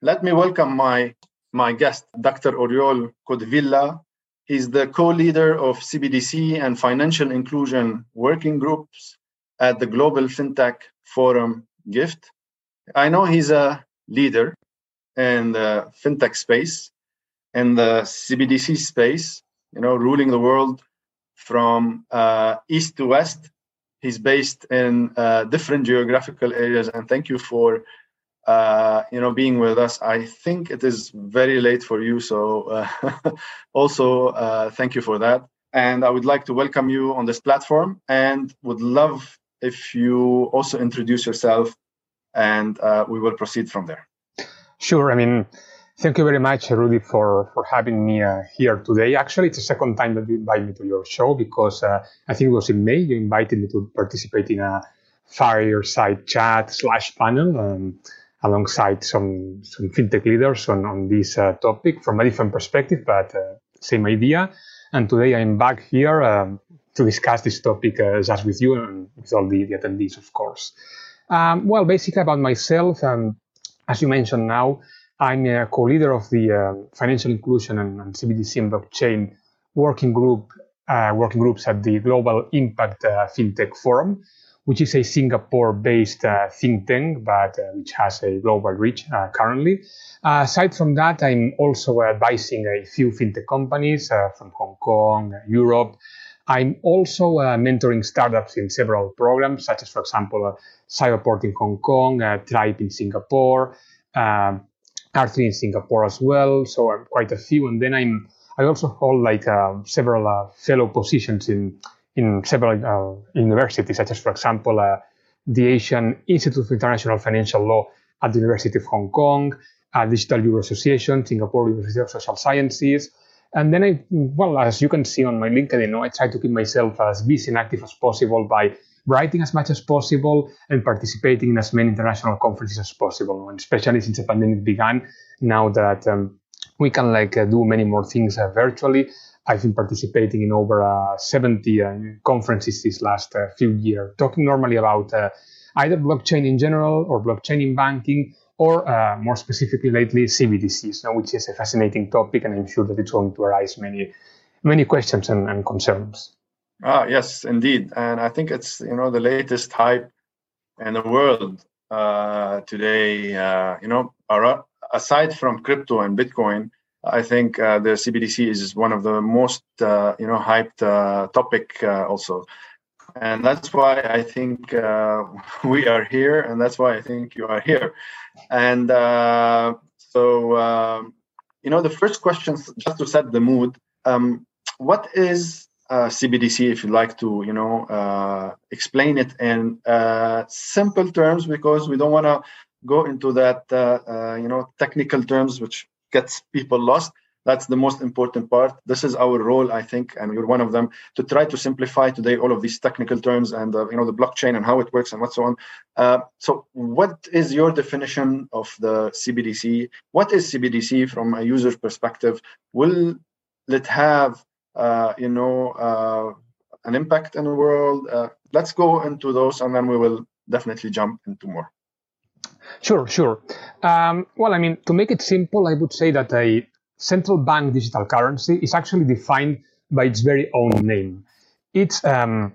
Let me welcome my, my guest, Dr. Oriol Caudevilla. He's the co-leader of CBDC and financial inclusion working groups at the Global FinTech Forum GIFT. I know he's a leader in the FinTech space, in the CBDC space, you know, ruling the world from uh, east to west. He's based in uh, different geographical areas, and thank you for uh, you know being with us. I think it is very late for you, so uh, also uh, thank you for that. And I would like to welcome you on this platform, and would love if you also introduce yourself, and uh, we will proceed from there. Sure. I mean, Thank you very much, Rudy, for, for having me uh, here today. Actually, it's the second time that you invite me to your show because uh, I think it was in May you invited me to participate in a fireside chat slash panel um, alongside some some fintech leaders on, on this uh, topic from a different perspective, but uh, same idea. And today I'm back here um, to discuss this topic uh, just with you and with all the, the attendees, of course. Um, well, basically about myself, um, as you mentioned now, I'm a co-leader of the uh, Financial Inclusion and, and, CBDC and Blockchain working group, uh, working groups at the Global Impact uh, FinTech Forum, which is a Singapore-based uh, think tank, but uh, which has a global reach uh, currently. aside from that, I'm also advising a few fintech companies from Hong Kong, Europe. I'm also mentoring startups in several programs, such as, for example, Cyberport in Hong Kong, Tribe in Singapore. Um, R3 in Singapore as well. So I'm quite a few, and then I'm I also hold like uh, several uh, fellow positions in in several uh, universities, such as for example uh, the Asian Institute of International Financial Law at the University of Hong Kong, uh, Digital Euro Association, Singapore University of Social Sciences. And then I, well, as you can see on my LinkedIn, I try to keep myself as busy and active as possible by writing as much as possible and participating in as many international conferences as possible. And especially since the pandemic began, now that um, we can like uh, do many more things uh, virtually. I've been participating in over uh, 70 uh, conferences this last uh, few years, talking normally about uh, either blockchain in general or blockchain in banking, or more specifically lately CBDCs, know, which is a fascinating topic, and I'm sure that it's going to arise many, many questions and, and concerns. Ah, yes, indeed, and I think it's you know the latest hype in the world uh, today. Uh, you know, aside from crypto and Bitcoin, I think uh, the CBDC is one of the most uh, you know hyped uh, topic uh, also, and that's why I think we are here, and that's why I think you are here, and so um, you know the first question just to set the mood. Um, what is uh, CBDC if you'd like to, you know, uh, explain it in uh, simple terms because we don't want to go into that, uh, uh, you know, technical terms which gets people lost. That's the most important part. This is our role, I think, and you're one of them, to try to simplify today all of these technical terms and uh, you know the blockchain and how it works and what so on. so, what is your definition of the CBDC? What is CBDC from a user's perspective? Will it have uh, you know, uh, an impact in the world. Uh, let's go into those, and then we will definitely jump into more. Sure, sure. Um, well, I mean, to make it simple, I would say that a central bank digital currency is actually defined by its very own name. It's um,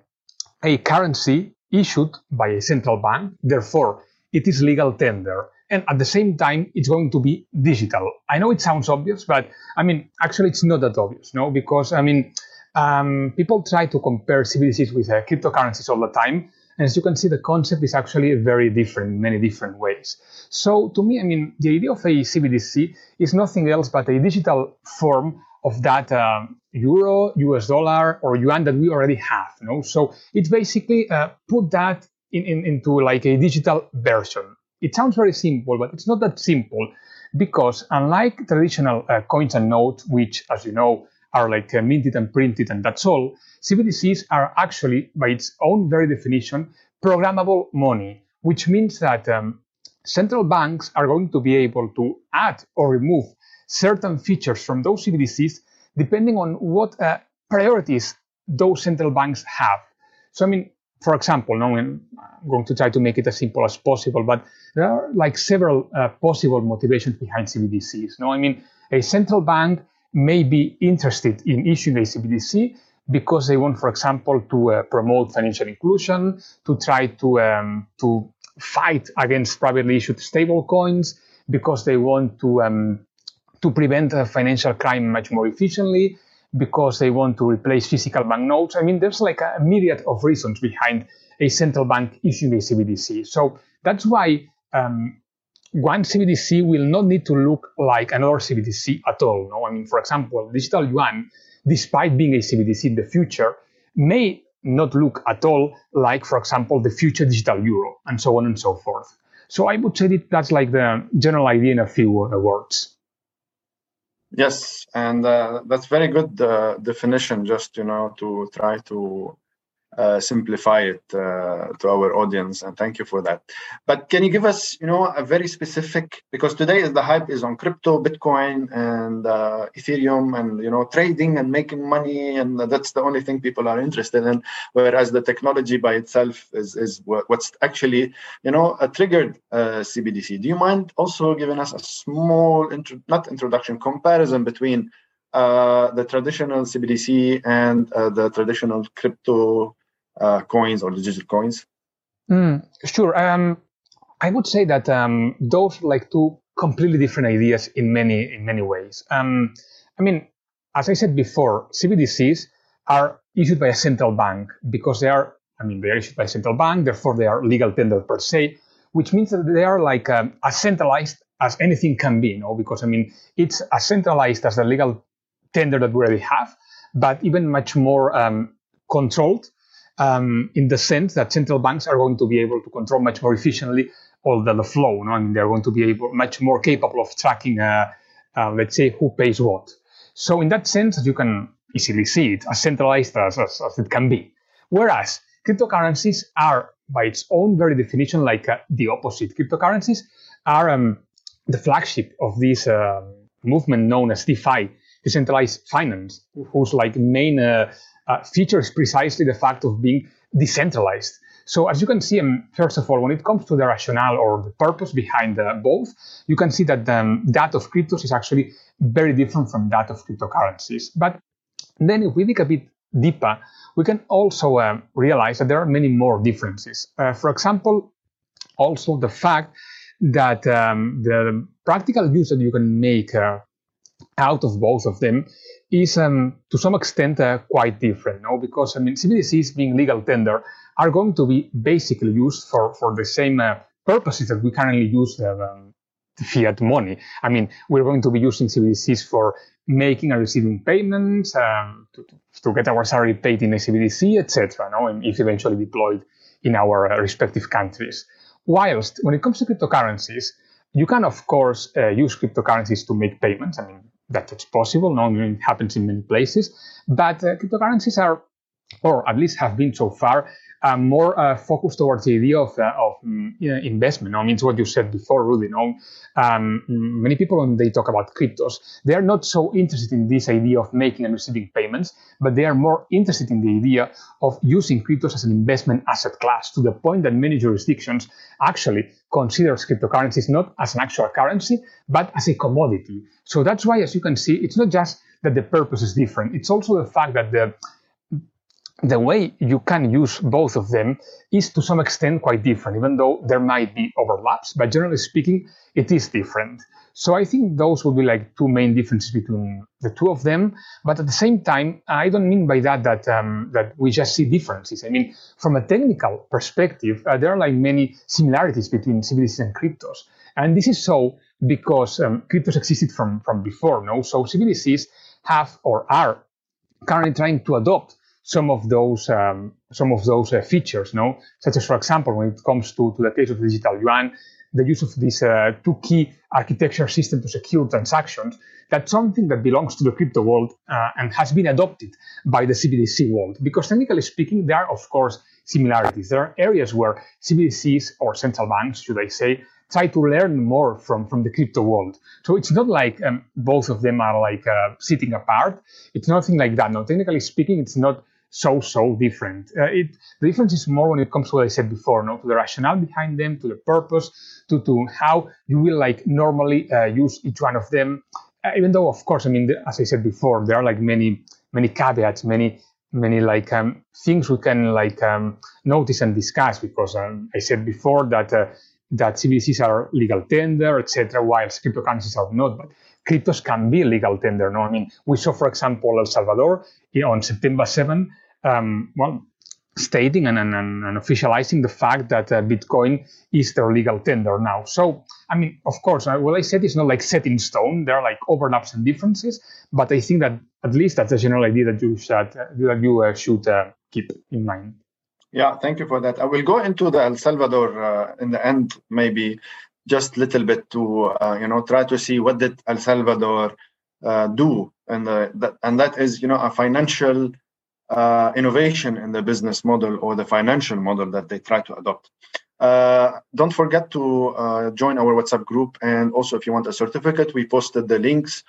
a currency issued by a central bank, therefore, it is legal tender. And at the same time it's going to be digital. I know it sounds obvious but i mean actually it's not that obvious no? Because i mean um, people try to compare cbdc's with uh, cryptocurrencies all the time and as you can see the concept is actually very different many different ways. So to me i mean the idea of a cbdc is nothing else but a digital form of that um, euro us dollar or yuan that we already have you know so it's basically uh, put that in, in, into like a digital version. It sounds very simple, but it's not that simple because unlike traditional uh, coins and notes, which, as you know, are like uh, minted and printed and that's all, CBDCs are actually, by its own very definition, programmable money, which means that um, central banks are going to be able to add or remove certain features from those CBDCs depending on what uh, priorities those central banks have. So, I mean, for example, no, I'm going to try to make it as simple as possible, but there are like several uh, possible motivations behind CBDCs. No, I mean, a central bank may be interested in issuing a CBDC because they want, for example, to uh, promote financial inclusion, to try to um, to fight against privately issued stable coins, because they want to um, to prevent uh, financial crime much more efficiently, because they want to replace physical banknotes. I mean, there's like a myriad of reasons behind a central bank issuing a CBDC. So that's why um, one CBDC will not need to look like another CBDC at all. No, I mean, for example, digital yuan, despite being a CBDC in the future, may not look at all like, for example, the future digital euro, and so on and so forth. So I would say that that's like the general idea in a few words. Yes, and uh, that's very good uh, definition. Just you know to try to uh, simplify it uh, to our audience and thank you for that. But can you give us you know a very specific because today is the hype is on crypto bitcoin and uh, ethereum and you know trading and making money and that's the only thing people are interested in whereas the technology by itself is is what's actually you know a triggered uh, cbdc do you mind also giving us a small intro, not introduction comparison between uh, the traditional CBDC and uh, the traditional crypto uh, coins or digital coins? Mm, sure. Um, I would say that um, those are like two completely different ideas in many in many ways. Um, I mean, as I said before, CBDCs are issued by a central bank because they are. I mean, they are issued by a central bank, therefore they are legal tender per se, which means that they are like um, as centralized as anything can be. You know, because I mean, it's as centralized as the legal tender that we already have, but even much more um, controlled um, in the sense that central banks are going to be able to control much more efficiently all the, the flow. No? I mean, they're going to be able much more capable of tracking, uh, uh, let's say, who pays what. So in that sense, you can easily see it as centralized as, as, as it can be. Whereas cryptocurrencies are, by its own very definition, like uh, the opposite. Cryptocurrencies are um, the flagship of this uh, movement known as DeFi, decentralized finance, whose like main uh, features precisely the fact of being decentralized. So as you can see, um, first of all, when it comes to the rationale or the purpose behind uh, both, you can see that um, that of cryptos is actually very different from that of cryptocurrencies. But then if we dig a bit deeper, we can also uh, realize that there are many more differences. Uh, for example, also the fact that um, the practical use that you can make uh, out of both of them is um, to some extent uh, quite different, no? Because I mean, CBDCs being legal tender are going to be basically used for for the same uh, purposes that we currently use uh, um, fiat money. I mean, we're going to be using CBDCs for making and receiving payments, um, to, to, get our salary paid in a CBDC, etc. No, and if eventually deployed in our uh, respective countries. Whilst when it comes to cryptocurrencies, you can of course uh, use cryptocurrencies to make payments. I mean, that it's possible. No, it happens in many places. But uh, cryptocurrencies are, or at least have been so far, uh, more uh, focused towards the idea of, uh, of um, investment. I mean, it's what you said before, Rudy. No? Um, many people, when they talk about cryptos, they are not so interested in this idea of making and receiving payments, but they are more interested in the idea of using cryptos as an investment asset class to the point that many jurisdictions actually consider cryptocurrencies not as an actual currency, but as a commodity. So that's why, as you can see, it's not just that the purpose is different. It's also the fact that the the way you can use both of them is to some extent quite different, even though there might be overlaps. But generally speaking, it is different. So I think those would be like two main differences between the two of them. But at the same time, I don't mean by that that um, that we just see differences. I mean, from a technical perspective, uh, there are like many similarities between CBDCs and cryptos, and this is so because um, cryptos existed from from before. No, so CBDCs have or are currently trying to adopt some of those um, some of those uh, features, no? Such as, for example, when it comes to, to the case of digital yuan, the use of this uh, two key architecture system to secure transactions. That's something that belongs to the crypto world uh, and has been adopted by the CBDC world. Because technically speaking, there are of course similarities. There are areas where CBDCs or central banks, should I say, try to learn more from, from the crypto world. So it's not like um, both of them are like uh, sitting apart. It's nothing like that. No, technically speaking, it's not so so different. Uh, it the difference is more when it comes to what I said before, no, to the rationale behind them, to the purpose, to to how you will like normally uh, use each one of them. Uh, even though, of course, I mean, as I said before, there are like many many caveats, many many like um, things we can like um, notice and discuss because um, I said before that uh, that CBDCs are legal tender, etc., while cryptocurrencies are not. But cryptos can be legal tender. No, I mean we saw, for example, El Salvador on September 7, um, well, stating and, and, and, officializing the fact that uh, Bitcoin is their legal tender now. So, I mean, of course, uh, what I said is not like set in stone. There are like overlaps and differences, but I think that at least that's a general idea that you should uh, that you uh, should uh, keep in mind. Yeah, thank you for that. I will go into the El Salvador uh, in the end, maybe just a little bit to you know try to see what did El Salvador do, and that, and that is you know a financial uh, innovation in the business model or the financial model that they try to adopt. Uh, don't forget to uh, join our WhatsApp group. And also, if you want a certificate, we posted the links.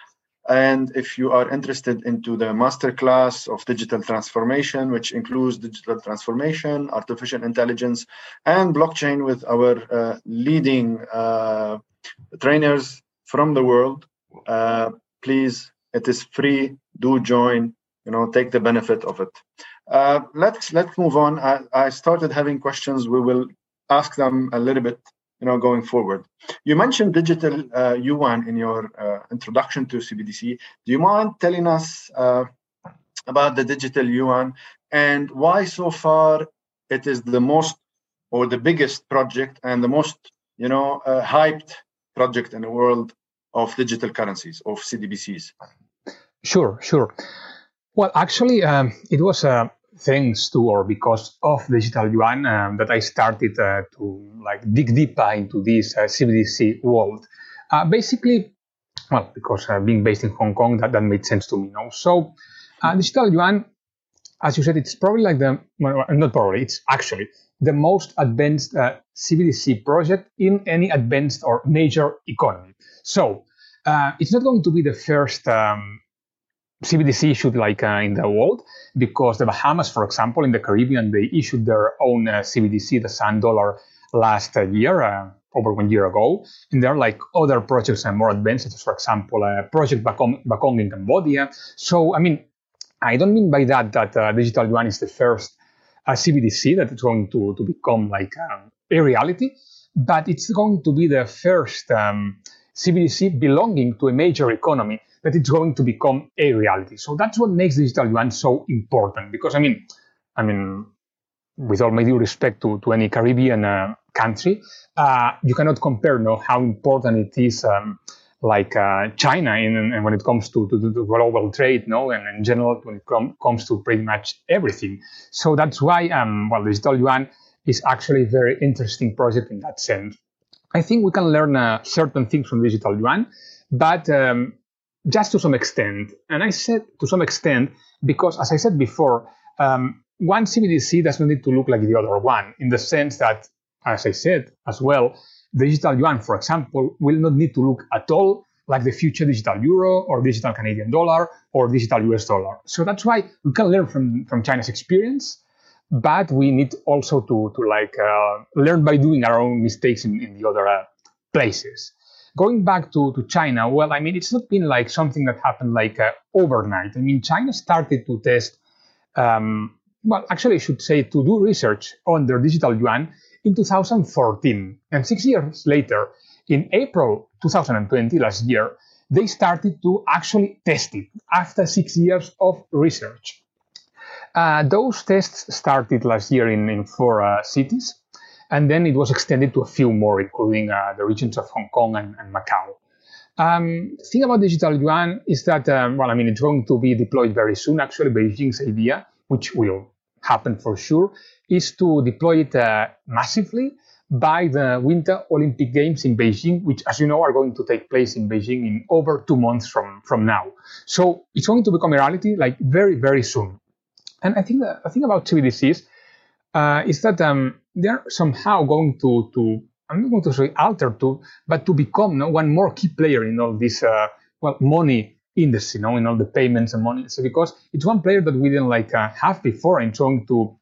And if you are interested into the masterclass of digital transformation, which includes digital transformation, artificial intelligence, and blockchain with our uh, leading uh, trainers from the world, uh, please, it is free. Do join you know take the benefit of it. Uh, let's let's move on. I, I started having questions. We will ask them a little bit you know going forward. You mentioned digital uh, yuan in your uh, introduction to cbdc do you mind telling us uh, about the digital yuan and why so far it is the most or the biggest project and the most you know uh, hyped project in the world of digital currencies of cdbcs sure sure well, actually, um, it was uh, thanks to or because of digital yuan um, that I started uh, to like dig deeper into this uh, CBDC world. Uh, basically, well, because uh, being based in Hong Kong, that, that made sense to me. Know? So, uh, digital yuan, as you said, it's probably like the well, not probably, it's actually the most advanced CBDC project in any advanced or major economy. So, it's not going to be the first. Um, CBDC issued like uh, in the world because the Bahamas, for example, in the Caribbean, they issued their own uh, CBDC, the Sand Dollar, last uh, year, uh, over one year ago. And there are like other projects and more advanced, for example, uh, Project Bakong, Bakong in Cambodia. So, I mean, I don't mean by that that uh, Digital Yuan is the first CBDC that is going to, to become like um, a reality, but it's going to be the first um, CBDC belonging to a major economy that it's going to become a reality. So that's what makes digital yuan so important. Because I mean, I mean, with all my due respect to, to any Caribbean uh, country, uh, you cannot compare no, how important it is, um, like uh, China, in, in, when it comes to, to, to, global trade, no, and in general when it com- comes to pretty much everything. So that's why, um, well, digital yuan is actually a very interesting project in that sense. I think we can learn uh, certain things from digital yuan, but um, just to some extent. And I said to some extent because, as I said before, um, one CBDC doesn't need to look like the other one in the sense that, as I said as well, digital yuan, for example, will not need to look at all like the future digital euro or digital Canadian dollar or digital US dollar. So that's why we can learn from, from China's experience, but we need also to, to like uh, learn by doing our own mistakes in, in the other uh, places going back to, to China, well, I mean, it's not been like something that happened like uh, overnight. I mean, China started to test, um, well, actually, I should say to do research on their digital yuan in 2014. And six years later, in April 2020, last year, they started to actually test it after six years of research. Uh, those tests started last year in, in four uh, cities. And then it was extended to a few more, including uh, the regions of Hong Kong and, and Macau. Um, the thing about digital yuan is that, um, well, I mean, it's going to be deployed very soon. Actually, Beijing's idea, which will happen for sure, is to deploy it uh, massively by the Winter Olympic Games in Beijing, which, as you know, are going to take place in Beijing in over two months from, from now. So it's going to become a reality like very, very soon. And I think the thing about CBDCs uh, is that um, they're somehow going to, to I'm not going to say alter to, but to become one more key player in all this uh, well money industry, you know, in all the payments and money. So because it's one player that we didn't like uh, have before and trying to,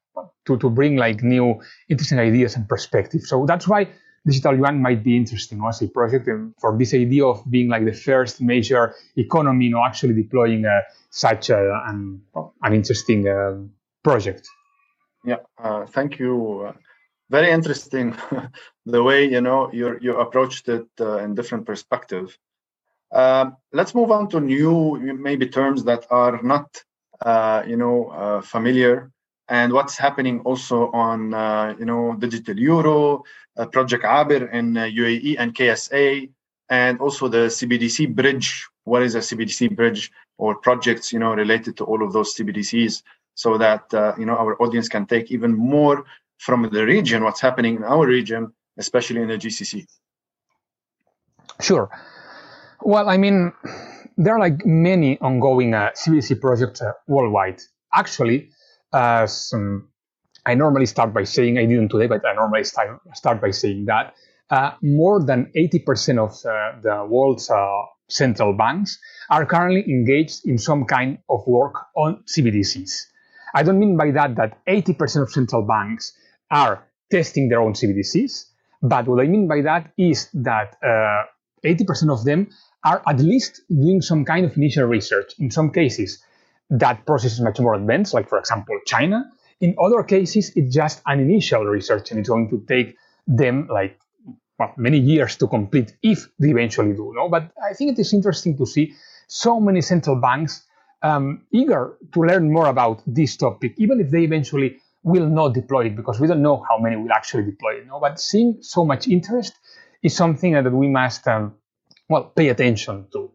to, to bring like new interesting ideas and perspectives. So that's why digital yuan might be interesting as a project for this idea of being like the first major economy, you know, actually deploying uh, such a, an, an interesting uh, project. Yeah, uh, thank you. Uh, very interesting the way you know you you approached it uh, in different perspective. Um, let's move on to new maybe terms that are not uh, you know uh, familiar and what's happening also on uh, you know digital euro, project Aber in UAE and KSA, and also the CBDC bridge. What is a CBDC bridge or projects you know related to all of those CBDCs? so that uh, you know our audience can take even more from the region what's happening in our region especially in the gcc sure well i mean there are like many ongoing uh, cbdc projects uh, worldwide actually some, i normally start by saying i didn't today but i normally start, start by saying that uh, more than 80% of uh, the world's uh, central banks are currently engaged in some kind of work on cbdcs I don't mean by that that 80% of central banks are testing their own CBDCs, but what I mean by that is that uh, 80% of them are at least doing some kind of initial research. In some cases, that process is much more advanced, like for example, China. In other cases, it's just an initial research and it's going to take them like well, many years to complete if they eventually do. No? But I think it is interesting to see so many central banks um, eager to learn more about this topic, even if they eventually will not deploy it, because we don't know how many will actually deploy it. No? But seeing so much interest is something that we must, um, well, pay attention to.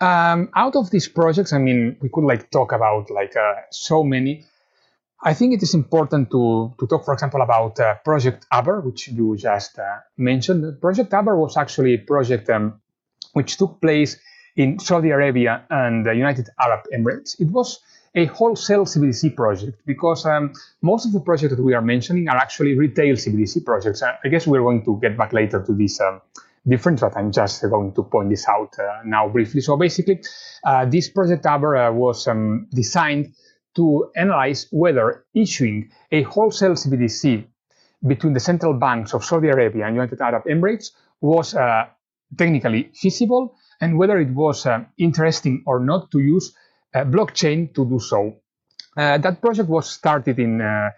Um, out of these projects, I mean, we could like talk about like uh, so many. I think it is important to, to talk, for example, about uh, Project Aber, which you just uh, mentioned. Project Aber was actually a project um, which took place in Saudi Arabia and the United Arab Emirates. It was a wholesale CBDC project because um, most of the projects that we are mentioning are actually retail CBDC projects. I guess we're going to get back later to this um, difference, but I'm just going to point this out uh, now briefly. So basically, uh, this project Aber uh, was um, designed to analyze whether issuing a wholesale CBDC between the central banks of Saudi Arabia and United Arab Emirates was uh, technically feasible and whether it was uh, interesting or not to use uh, blockchain to do so. Uh, that project was started in uh,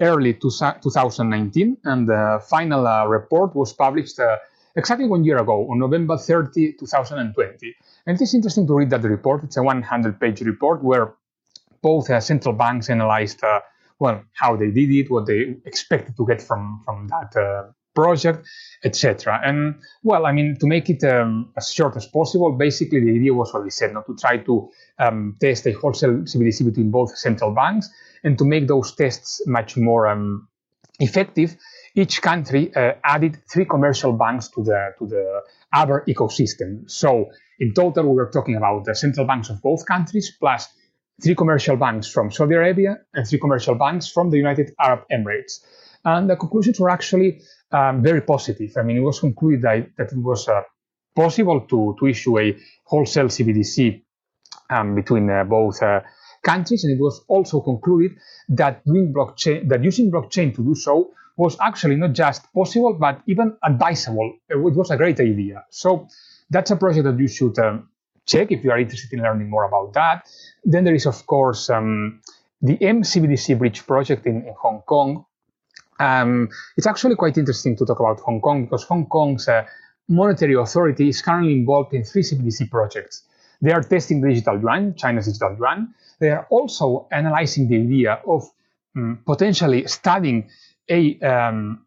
early 2019, and the final uh, report was published exactly one year ago, on November 30, 2020. And it is interesting to read that report. It's a 100-page report where both central banks analyzed well how they did it, what they expected to get from from that project, etc. And well, I mean, to make it um, as short as possible, basically the idea was what we said, not to try to um, test a wholesale CBDC between both central banks, and to make those tests much more um, effective. Each country uh, added three commercial banks to the to the Aber ecosystem. So in total, we were talking about the central banks of both countries plus three commercial banks from Saudi Arabia and three commercial banks from the United Arab Emirates. And the conclusions were actually um, very positive. I mean, it was concluded that, that it was uh, possible to, to issue a wholesale CBDC um, between uh, both uh, countries, and it was also concluded that doing blockchain, that using blockchain to do so was actually not just possible but even advisable. It was a great idea. So that's a project that you should um, check if you are interested in learning more about that. Then there is, of course, um, the MCBDC Bridge project in, in Hong Kong, um, it's actually quite interesting to talk about Hong Kong because Hong Kong's uh, monetary authority is currently involved in three CBDC projects. They are testing digital yuan, China's digital yuan. They are also analyzing the idea of um, potentially studying a um,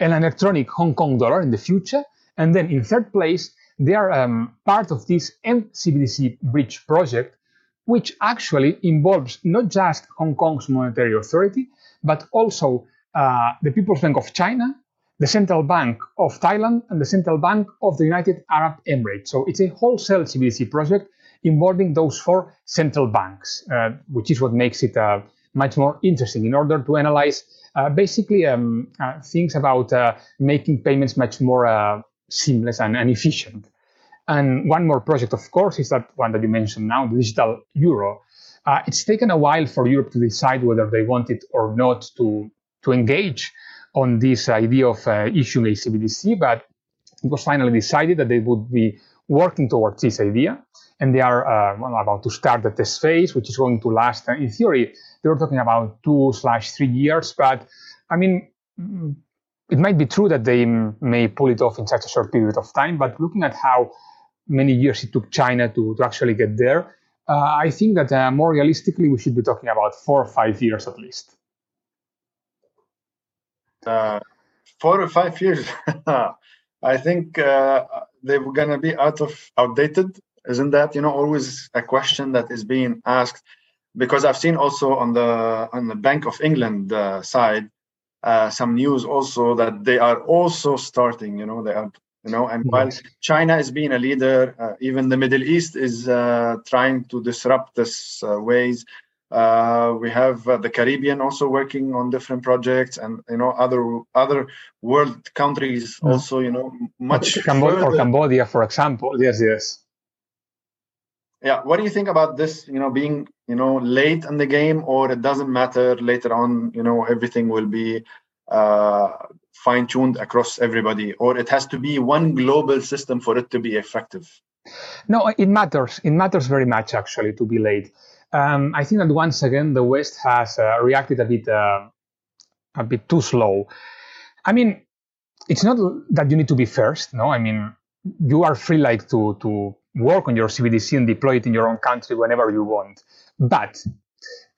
an electronic Hong Kong dollar in the future. And then in third place, they are um, part of this MCBDC bridge project, which actually involves not just Hong Kong's monetary authority, but also uh, the People's Bank of China, the Central Bank of Thailand, and the Central Bank of the United Arab Emirates. So it's a wholesale CBDC project involving those four central banks, uh, which is what makes it uh, much more interesting in order to analyze uh, basically um, uh, things about uh, making payments much more seamless and, and efficient. And one more project, of course, is that one that you mentioned now, the digital euro. Uh, it's taken a while for Europe to decide whether they want it or not to, to engage on this idea of uh, issuing a CBDC, but it was finally decided that they would be working towards this idea. And they are uh, well, about to start the test phase, which is going to last, uh, in theory, they were talking about two slash three years. But I mean, it might be true that they may pull it off in such a short period of time. But looking at how many years it took China to, to actually get there, uh, I think that uh, more realistically, we should be talking about four or five years at least. Uh, four or five years. I think uh, they were going to be out of outdated. Isn't that you know always a question that is being asked? Because I've seen also on the on the Bank of England uh, side uh, some news also that they are also starting. You know they are you know and while china is being a leader uh, even the middle east is uh, trying to disrupt this uh, ways. Uh, we have uh, the caribbean also working on different projects and you know other other world countries also you know much Cambodia, or cambodia for example. Yes yes yeah what do you think about this you know being you know late in the game or it doesn't matter later on you know everything will be uh, fine tuned across everybody, or it has to be one global system for it to be effective? No, it matters. It matters very much actually to be late. Um, I think that once again the West has uh, reacted a bit uh, a bit too slow. I mean, it's not that you need to be first. No, I mean you are free like to to work on your CBDC and deploy it in your own country whenever you want. But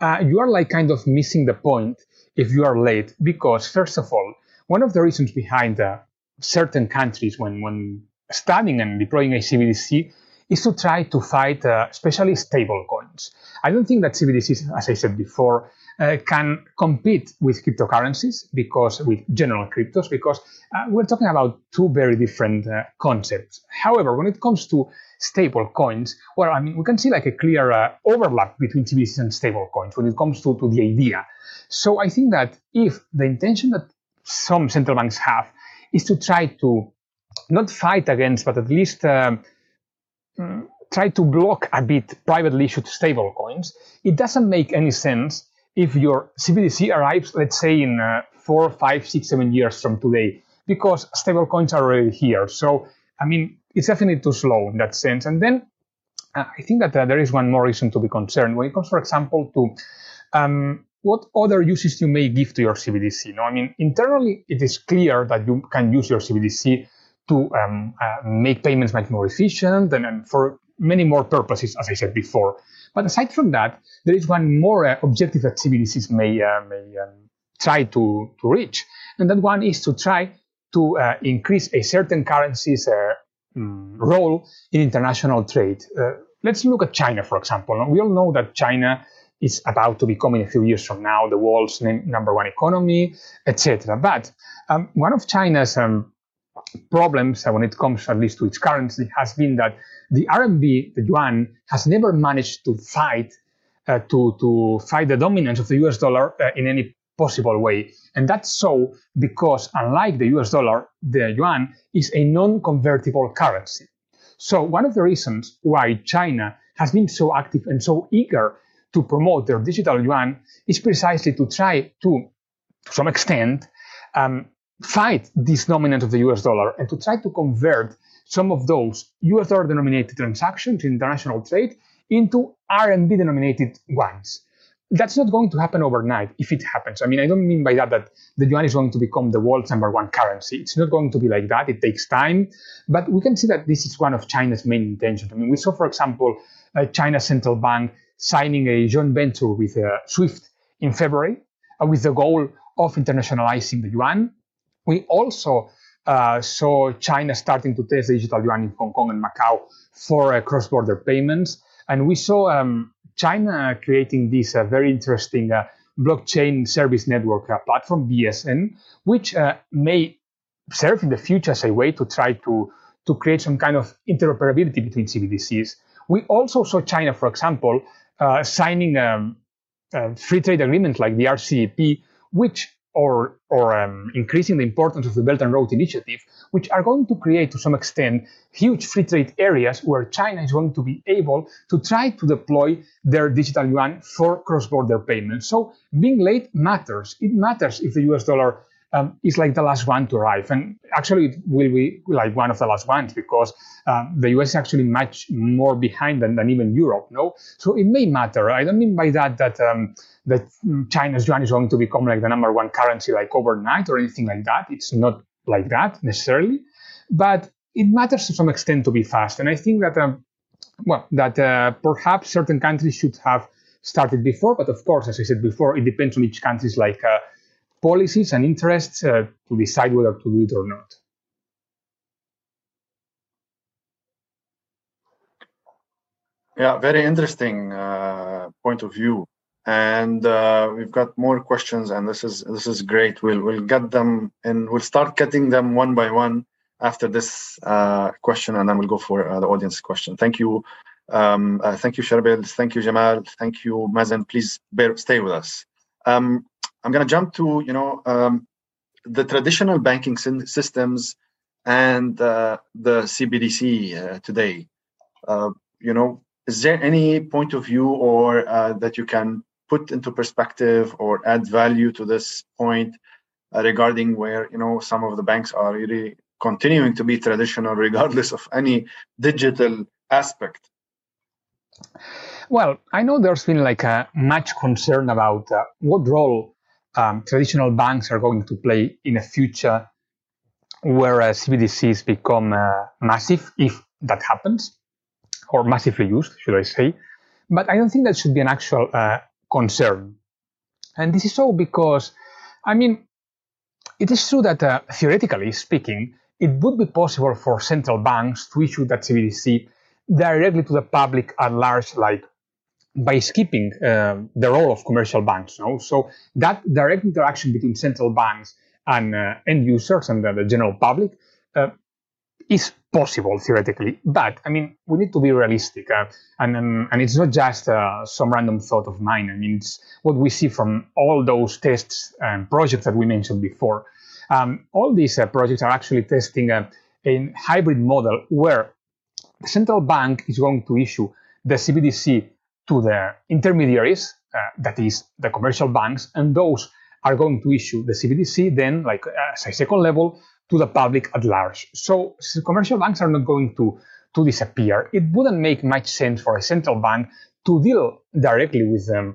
uh, you are like kind of missing the point if you are late because first of all, one of the reasons behind uh, certain countries when, when studying and deploying a CBDC is to try to fight uh, especially stable coins. I don't think that CBDCs, as I said before, uh, can compete with cryptocurrencies because with general cryptos because uh, we're talking about two very different uh, concepts. However, when it comes to stable coins, well, I mean, we can see like a clear uh, overlap between CBDCs and stable coins when it comes to, to the idea. So I think that if the intention that some central banks have is to try to not fight against, but at least um, try to block a bit privately issued stable coins. It doesn't make any sense if your CBDC arrives, let's say, in uh, four, five, six, seven years from today, because stable coins are already here. So, I mean, it's definitely too slow in that sense. And then uh, I think that uh, there is one more reason to be concerned when it comes, for example, to um, what other uses you may give to your CBDC. No, I mean, internally, it is clear that you can use your CBDC to um, uh, make payments much more efficient and, and, for many more purposes, as I said before. But aside from that, there is one more uh, objective that CBDCs may, uh, may um, try to, to reach. And that one is to try to uh, increase a certain currency's uh, mm, role in international trade. Uh, let's look at China, for example. We all know that China is about to become in a few years from now the world's number one economy, etc. But um, one of China's um, problems when it comes at least to its currency has been that the RMB, the yuan, has never managed to fight uh, to to fight the dominance of the US dollar uh, in any possible way. And that's so because unlike the US dollar, the yuan is a non-convertible currency. So one of the reasons why China has been so active and so eager to promote their digital yuan is precisely to try to, to some extent, um, fight this dominance of the US dollar and to try to convert some of those US dollar denominated transactions in international trade into RMB denominated ones. That's not going to happen overnight if it happens. I mean, I don't mean by that that the yuan is going to become the world's number one currency. It's not going to be like that. It takes time. But we can see that this is one of China's main intentions. I mean, we saw, for example, uh, China's central bank signing a joint venture with uh, SWIFT in February uh, with the goal of internationalizing the yuan. We also uh, saw China starting to test digital yuan in Hong Kong and Macau for uh, cross-border payments. And we saw um, China creating this uh, very interesting uh, blockchain service network platform, BSN, which may serve in the future as a way to try to, to create some kind of interoperability between CBDCs. We also saw China, for example, uh, signing a, a, free trade agreement like the RCEP, which or or um, increasing the importance of the Belt and Road Initiative, which are going to create to some extent huge free trade areas where China is going to be able to try to deploy their digital yuan for cross-border payments. So being late matters. It matters if the US dollar um, is like the last one to arrive. And actually, it will be like one of the last ones because um, the US is actually much more behind than, than even Europe. No, so it may matter. I don't mean by that that um, that China's yuan is going to become like the number one currency like overnight or anything like that. It's not like that necessarily, but it matters to some extent to be fast. And I think that um, well, that uh, perhaps certain countries should have started before. But of course, as I said before, it depends on each country's like. Uh, policies and interests uh, to decide whether to do it or not. Yeah, very interesting uh, point of view, and uh, we've got more questions, and this is this is great. We'll we'll get them, and we'll start getting them one by one after this uh, question, and then we'll go for uh, the audience question. Thank you, um, uh, thank you, Sharbil. Thank you, Jamal. Thank you, Mazen. Please bear, stay with us. Um, I'm going to jump to you know um, the traditional banking systems and uh, the CBDC uh, today. Uh, you know, is there any point of view or uh, that you can put into perspective or add value to this point uh, regarding where you know some of the banks are really continuing to be traditional regardless of any digital aspect? Well, I know there's been like a much concern about uh, what role um, traditional banks are going to play in a future where uh, CBDCs become uh, massive, if that happens, or massively used, should I say. But I don't think that should be an actual uh, concern. And this is so because, I mean, it is true that uh, theoretically speaking, it would be possible for central banks to issue that CBDC directly to the public at large, like by skipping uh, the role of commercial banks. No? So that direct interaction between central banks and uh, end users and the, the general public uh, is possible theoretically. But I mean, we need to be realistic, uh, and um, and it's not just uh, some random thought of mine. I mean, it's what we see from all those tests and projects that we mentioned before. Um, all these uh, projects are actually testing a hybrid model where the central bank is going to issue the CBDC to the intermediaries, uh, that is the commercial banks, and those are going to issue the CBDC then, like as a second level, to the public at large. So, commercial banks are not going to, to disappear. It wouldn't make much sense for a central bank to deal directly with the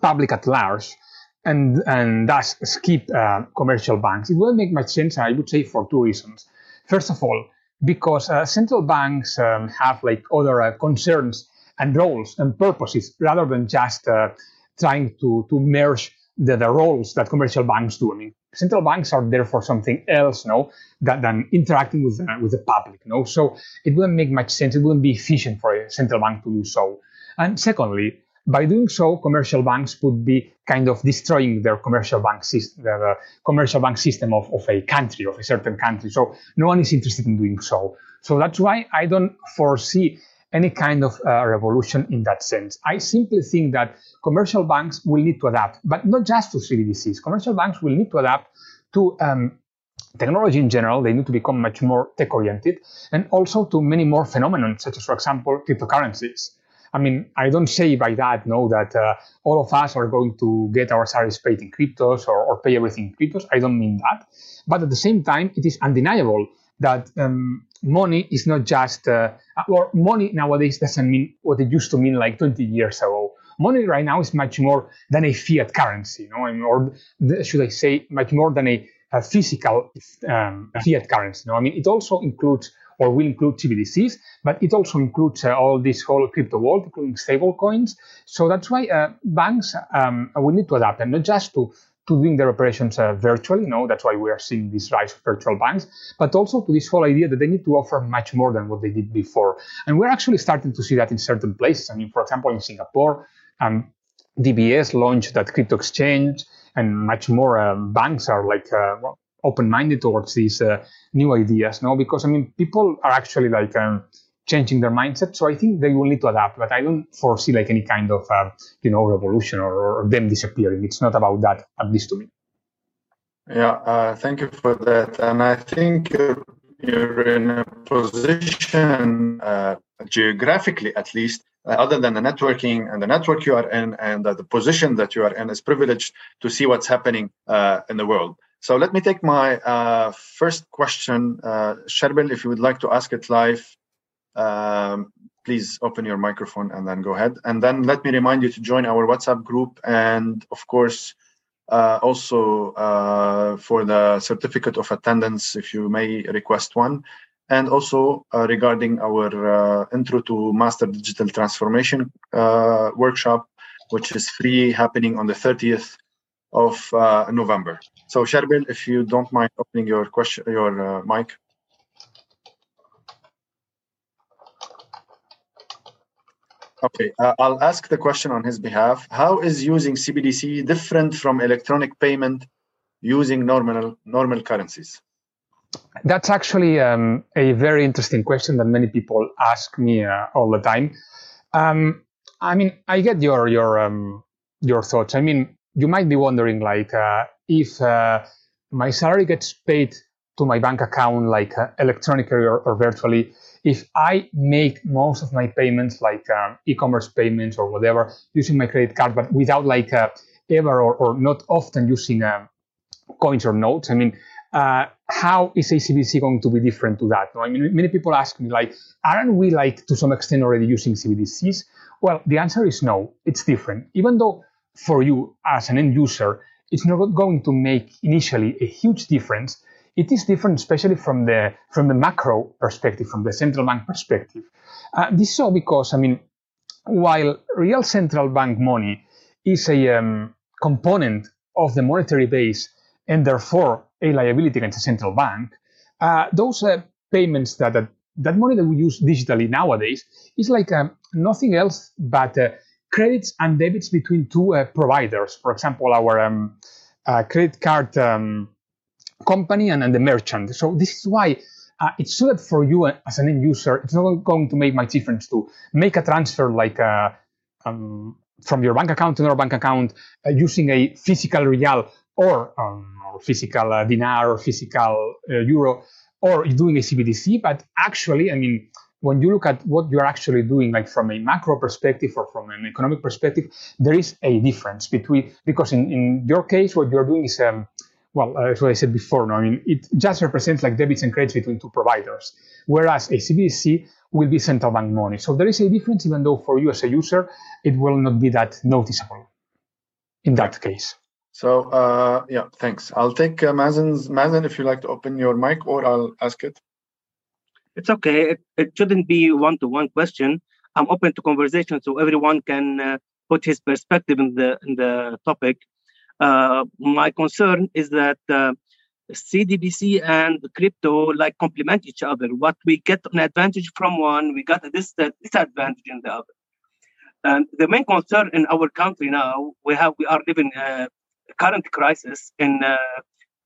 public at large and, and thus skip uh, commercial banks. It wouldn't make much sense, I would say, for two reasons. First of all, because uh, central banks um, have like other uh, concerns and roles and purposes rather than just uh, trying to, to merge the, the roles that commercial banks do. I mean, central banks are there for something else, no, that, than interacting with, uh, with the public, no. So it wouldn't make much sense. It wouldn't be efficient for a central bank to do so. And secondly, by doing so, commercial banks would be kind of destroying their commercial bank system, the commercial bank system of, of a country, of a certain country. So no one is interested in doing so. So that's why I don't foresee any kind of uh, revolution in that sense. I simply think that commercial banks will need to adapt, but not just to CBDCs. Commercial banks will need to adapt to um, technology in general. They need to become much more tech oriented and also to many more phenomena, such as, for example, cryptocurrencies. I mean, I don't say by that, no, that uh, all of us are going to get our salaries paid in cryptos or, or pay everything in cryptos. I don't mean that. But at the same time, it is undeniable that um, money is not just, uh, or money nowadays doesn't mean what it used to mean like 20 years ago. Money right now is much more than a fiat currency, you know, or should I say, much more than a, a physical um, fiat currency. You know? I mean, it also includes or will include CBDCs, but it also includes uh, all this whole crypto world, including stable coins. So that's why uh, banks um, will need to adapt and not just to to doing their operations uh, virtually. You know, that's why we are seeing this rise of virtual banks, but also to this whole idea that they need to offer much more than what they did before. And we're actually starting to see that in certain places. I mean, for example, in Singapore, um, DBS launched that crypto exchange, and much more uh, banks are like uh, open-minded towards these uh, new ideas. No, because I mean, people are actually like. Um, changing their mindset. So I think they will need to adapt, but I don't foresee like any kind of, uh, you know, revolution or, or, them disappearing. It's not about that, at least to me. Yeah, uh, thank you for that. And I think you're, you're in a position, uh, geographically at least, uh, other than the networking and the network you are in and the position that you are in is privileged to see what's happening uh, in the world. So let me take my uh, first question. Uh, Sherbil, if you would like to ask it live, um, please open your microphone and then go ahead. And then let me remind you to join our WhatsApp group. And of course, uh, also uh, for the certificate of attendance, if you may request one. And also uh, regarding our uh, intro to master digital transformation uh, workshop, which is free happening on the 30th of uh, November. So Sherbil, if you don't mind opening your question, your mic. Okay, uh, I'll ask the question on his behalf. How is using CBDC different from electronic payment using normal normal currencies? That's actually um, a very interesting question that many people ask me uh, all the time. Um, I mean, I get your your um, your thoughts. I mean, you might be wondering, like, uh, if uh, my salary gets paid to my bank account, like uh, electronically or, or virtually, if I make most of my payments, like um, e-commerce payments or whatever, using my credit card, but without like uh, ever or, or, not often using uh, coins or notes, I mean, uh, how is CBDC going to be different to that? No? I mean, many people ask me like, aren't we like to some extent already using CBDCs? Well, the answer is no. It's different. Even though for you as an end user, it's not going to make initially a huge difference it is different, especially from the from the macro perspective, from the central bank perspective. Uh, this is all because, I mean, while real central bank money is a um, component of the monetary base and therefore a liability against a central bank, uh, those uh, payments that, that that money that we use digitally nowadays is like um, nothing else but uh, credits and debits between two uh, providers. For example, our um, uh, credit card um, company and, and the merchant. So this is why uh, it's so that for you as an end user, it's not going to make much difference to make a transfer like uh, um, from your bank account to another bank account uh, using a physical real or, um, or physical uh, dinar or physical uh, euro or doing a CBDC. But actually, I mean, when you look at what you're actually doing, like from a macro perspective or from an economic perspective, there is a difference between because in, in your case, what you're doing is um, well, uh, as I said before, no, I mean, it just represents like debits and credits between two providers, whereas a CBDC will be central bank money. So there is a difference, even though for you as a user, it will not be that noticeable in that case. So, uh, yeah, thanks. I'll take uh, Mazen's. Mazen, if you like to open your mic, or I'll ask it. It's okay. It, it shouldn't be one-to-one question. I'm open to conversation, so everyone can uh, put his perspective in the in the topic. Uh, my concern is that uh, CBDC and crypto like complement each other. What we get an advantage from one, we got a disadvantage in the other. And the main concern in our country now, we have we are living a current crisis in uh,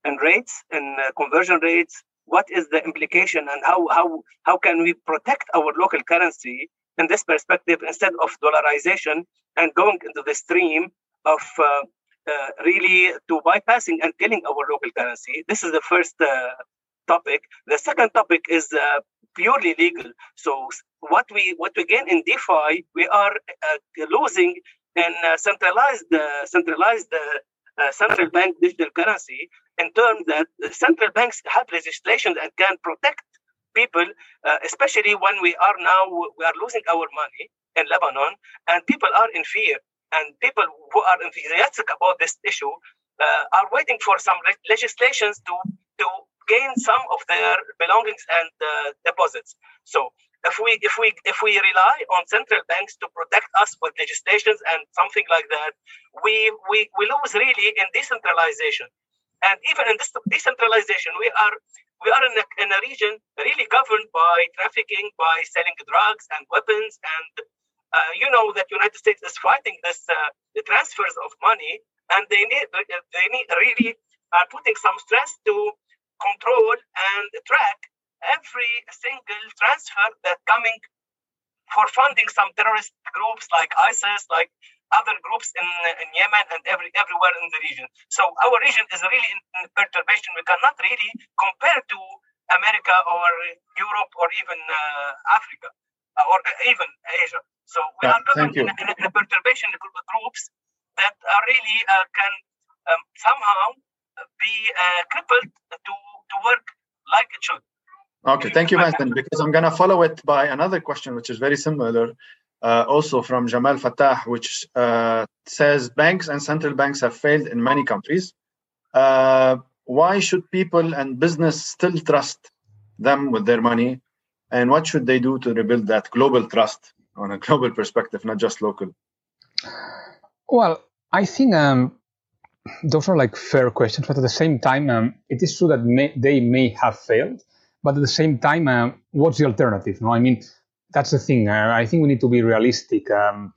in rates and uh, conversion rates. What is the implication, and how how how can we protect our local currency in this perspective instead of dollarization and going into the stream of uh, uh, really to bypassing and killing our local currency. This is the first uh, topic. The second topic is uh, purely legal. So what we what we gain in DeFi, we are losing in centralized centralized central bank digital currency in terms that central banks have legislation that can protect people, uh, especially when we are now we are losing our money in Lebanon, and people are in fear and people who are enthusiastic about this issue uh, are waiting for some le- legislations to to gain some of their belongings and uh, deposits. So if we if we if we rely on central banks to protect us with legislations and something like that, we we, we lose really in decentralization. And even in this decentralization, we are we are in a, in a region really governed by trafficking, by selling drugs and weapons and uh, you know that United States is fighting this uh, the transfers of money, and they need they need really are putting some stress to control and track every single transfer that coming for funding some terrorist groups like ISIS, like other groups in, in Yemen and every everywhere in the region. So our region is really in, in perturbation. We cannot really compare to America or Europe or even uh, Africa uh, or even Asia. So we yeah, are governed in, in, in, a perturbation groups that are really uh, can um, somehow be uh, crippled to, to work like it should. Okay, thank you, Mazen. Because I'm going to follow it by another question, which is very similar, uh, also from Jamal Fatah, which uh, says banks and central banks have failed in many countries. Uh, why should people and business still trust them with their money? And what should they do to rebuild that global trust on a global perspective, not just local? Well, I think um, those are like fair questions, but at the same time, um, it is true that may, they may have failed, but at the same time, uh, what's the alternative? No, I mean that's the thing. Uh, I think we need to be realistic. Um,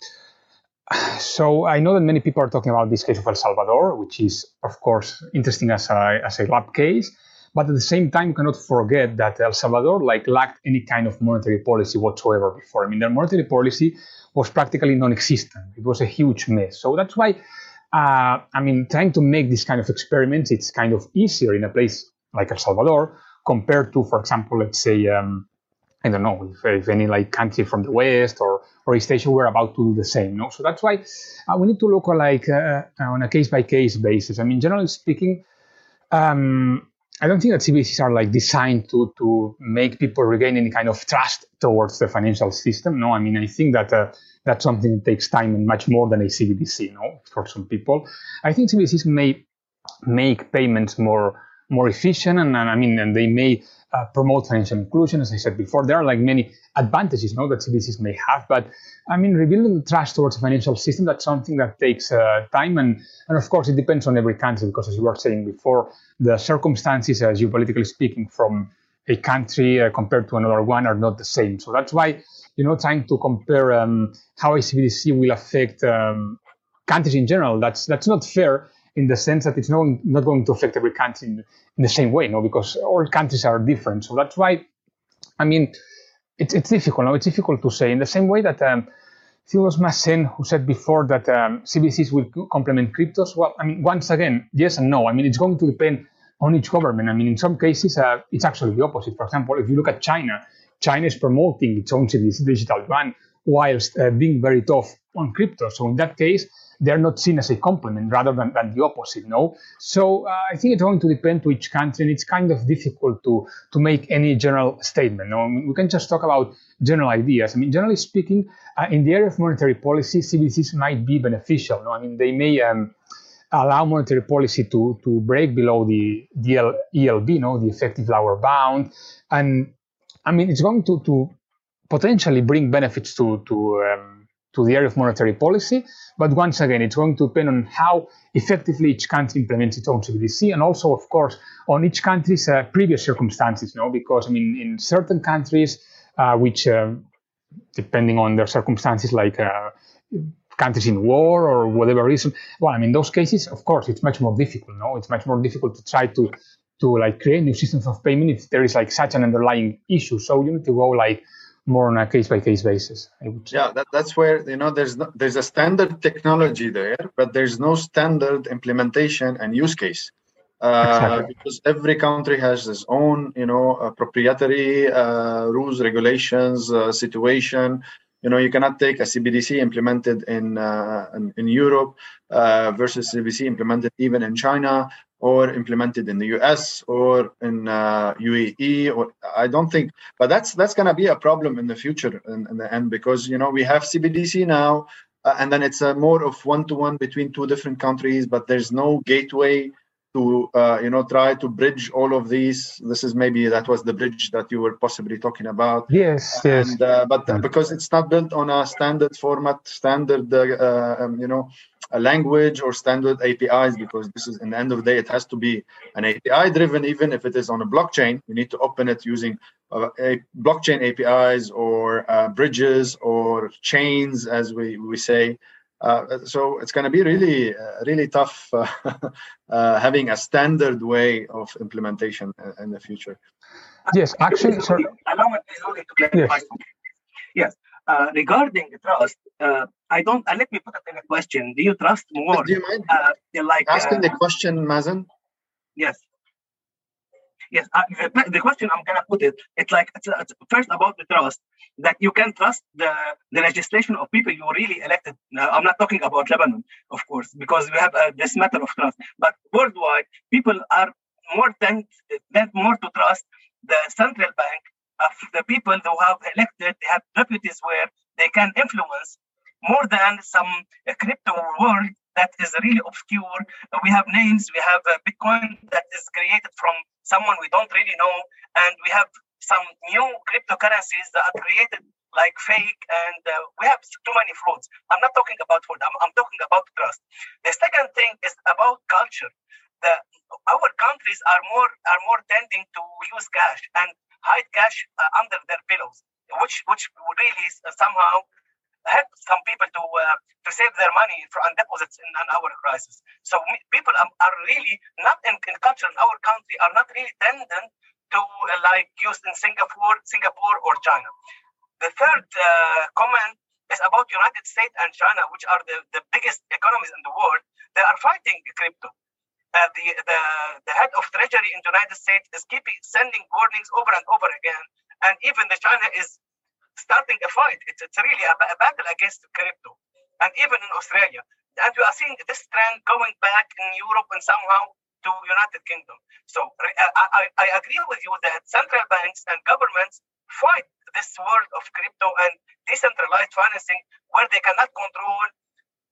so I know that many people are talking about this case of El Salvador, which is of course interesting as a as a lab case, but at the same time, you cannot forget that El Salvador like lacked any kind of monetary policy whatsoever before. I mean, their monetary policy was practically non-existent. It was a huge mess. So that's why uh, I mean, trying to make this kind of experiments, it's kind of easier in a place like El Salvador compared to, for example, let's say, um, I don't know, if, if, any like country from the West or, or East Asia were about to do the same. No? So that's why uh, we need to look like uh, on a case by case basis. I mean, generally speaking, um, I don't think that CBDCs are like designed to to make people regain any kind of trust towards the financial system. No, I mean, I think that uh, that's something that takes time and much more than a CBDC, know, for some people. I think CBDCs may make payments more more efficient and, and I mean and they may uh, promote financial inclusion as I said before there are like many advantages you know, that CBDCs may have but I mean rebuilding the trust towards the financial system that's something that takes uh, time and and of course it depends on every country because as you were saying before the circumstances as uh, geopolitically speaking from a country uh, compared to another one are not the same so that's why you know, trying to compare um, how CBDC will affect um, countries in general. That's that's not fair in the sense that it's not, not going to affect every country in, in the same way, no, because all countries are different. So that's why, I mean, it's it's difficult. No, it's difficult to say in the same way that. Um, was Mazen who said before that um, CBDCs will complement cryptos. Well, I mean, once again, yes and no. I mean, it's going to depend on each government. I mean, in some cases, uh, it's actually the opposite. For example, if you look at China, China is promoting its own digital yuan whilst uh, being very tough on crypto. So in that case, they're not seen as a complement rather than, than the opposite. No, so uh, I think it's going to depend to each country, and it's kind of difficult to to make any general statement. No, I mean, we can just talk about general ideas. I mean, generally speaking, uh, in the area of monetary policy, CBDCs might be beneficial. No, I mean they may. Um, allow monetary policy to, to break below the, the ELB, no, the effective lower bound, and I mean, it's going to, to potentially bring benefits to, to, um, to the area of monetary policy. But once again, it's going to depend on how effectively each country implements its own CBDC and also, of course, on each country's uh, previous circumstances, no? Because, I mean, in certain countries, uh, which, uh, depending on their circumstances, like uh, countries in war or whatever reason, well, I mean, those cases, of course, it's much more difficult, no? It's much more difficult to try to to like create new systems of payment if there is like such an underlying issue. So you need to go like more on a case by case basis. Yeah, that, that's where you know there's no, there's a standard technology there, but there's no standard implementation and use case. Uh, exactly. because every country has its own, you know, uh, proprietary uh, rules, regulations, uh, situation. You know, you cannot take a CBDC implemented in uh, in, in, Europe uh, versus CBDC implemented even in China or implemented in the US or in uh, UAE or I don't think but that's that's going to be a problem in the future in, in, the end because you know we have CBDC now uh, and then it's a more of one to one between two different countries but there's no gateway to uh, you know try to bridge all of these. This is maybe that was the bridge that you were possibly talking about. Yes and, yes uh, but because it's not built on a standard format standard uh, um, you know a language or standard apis because this is in the end of the day it has to be an api driven. Even if it is on a blockchain you need to open it using uh, a blockchain apis or uh, bridges or chains as we, we say uh, so it's going to be really, uh, really tough uh, uh, having a standard way of implementation in the future. Yes, actually, sorry. Allow me to clarify. Yes. yes. Uh, regarding trust, uh, I don't. Uh, let me put it in a question. Do you trust more? Do you mind uh, like asking the question, Mazen? Yes. Yes, uh, the, the question I'm gonna put it, it's like it's, it's first about the trust that you can trust the the legislation of people you really elected. Now, I'm not talking about Lebanon, of course, because we have uh, this matter of trust. But worldwide, people are more tend, tend more to trust the central bank of the people who have elected. They have deputies where they can influence more than some uh, crypto world that is really obscure. We have names, we have uh, Bitcoin that is created from someone we don't really know, and we have some new cryptocurrencies that are created like fake, and uh, we have too many frauds. I'm not talking about fraud. I'm, I'm talking about trust. The second thing is about culture. The, our countries are more are more tending to use cash and hide cash uh, under their pillows, which which really is, somehow help some people to uh, to save their money from deposits in an hour crisis. So we, people are, are, really not in, in culture in our country are not really tendent to uh, like used in Singapore, Singapore or China. The third uh, comment is about United States and China, which are the, the biggest economies in the world. They are fighting crypto. Uh, the, the the head of treasury in the United States is keeping sending warnings over and over again, and even the China is starting a fight. It's, it's really a, a battle against crypto, and even in Australia. And we are seeing this trend going back in Europe and somehow to United Kingdom. So I, I, I agree with you that central banks and governments fight this world of crypto and decentralized financing where they cannot control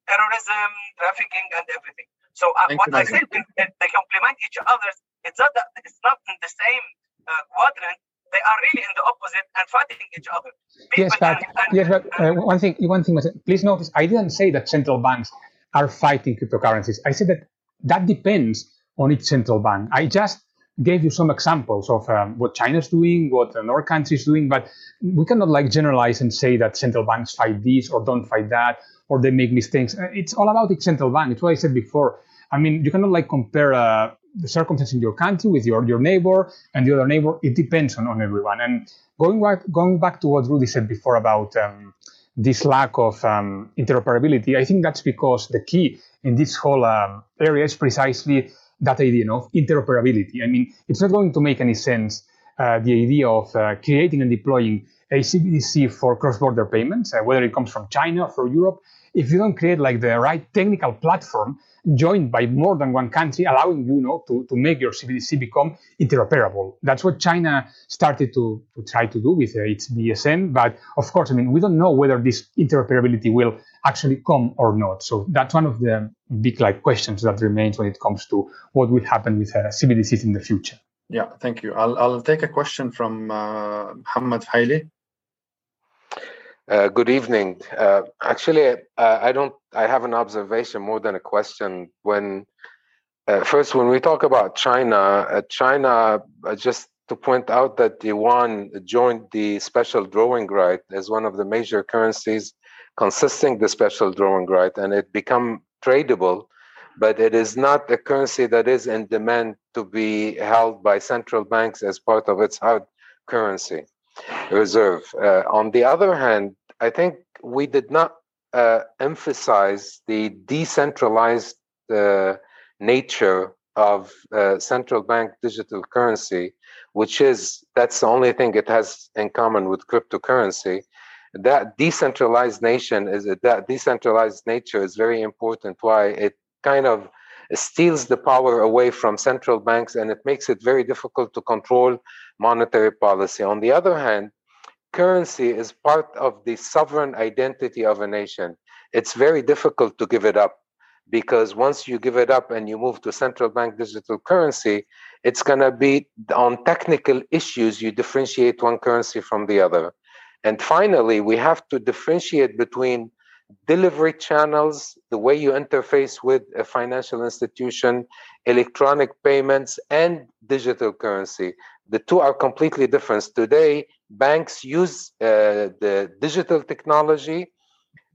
terrorism, trafficking, and everything. So uh, what I said, they complement each other. It's not that it's not in the same uh, quadrant. They are really in the opposite and fighting each other. People yes, but, and, yes, but uh, one thing, one thing was, please notice, I didn't say that central banks are fighting cryptocurrencies. I said that that depends on each central bank. I just gave you some examples of um, what China's doing, what another countries doing, but we cannot like generalize and say that central banks fight this or don't fight that or they make mistakes. Uh, it's all about each central bank. It's what I said before. I mean, you cannot like compare uh, the circumstances in your country with your, your neighbor and the other neighbor. It depends on, on everyone. And going back, going back to what Rudy said before about um, this lack of um, interoperability, I think that's because the key in this whole um, area is precisely that idea of interoperability. I mean, it's not going to make any sense uh, the idea of uh, creating and deploying a CBDC for cross-border payments, uh, whether it comes from China or from Europe, if you don't create like the right technical platform joined by more than one country, allowing you, know, to, to make your CBDC become interoperable. That's what China started to, to try to do with uh, its BSN. But of course, I mean, we don't know whether this interoperability will actually come or not. So that's one of the big like questions that remains when it comes to what will happen with uh, CBDCs in the future. Yeah, thank you. I'll, I'll take a question from uh, Muhammad Haile. Uh, good evening. Uh, actually, uh, I don't. I have an observation more than a question. When uh, first, when we talk about China, uh, China, uh, just to point out that the yuan joined the special drawing right as one of the major currencies consisting the special drawing right, and it become tradable, but it is not a currency that is in demand to be held by central banks as part of its hard currency reserve. Uh, on the other hand, I think we did not uh, emphasize the decentralized uh, nature of uh, central bank digital currency, which is that's the only thing it has in common with cryptocurrency. That decentralized nation is that decentralized nature is very important. Why it kind of steals the power away from central banks and it makes it very difficult to control monetary policy. On the other hand, currency is part of the sovereign identity of a nation. It's very difficult to give it up because once you give it up and you move to central bank digital currency, it's going to be on technical issues, you differentiate one currency from the other. And finally, we have to differentiate between delivery channels, the way you interface with a financial institution, electronic payments, and digital currency. The two are completely different. Today, banks use uh, the digital technology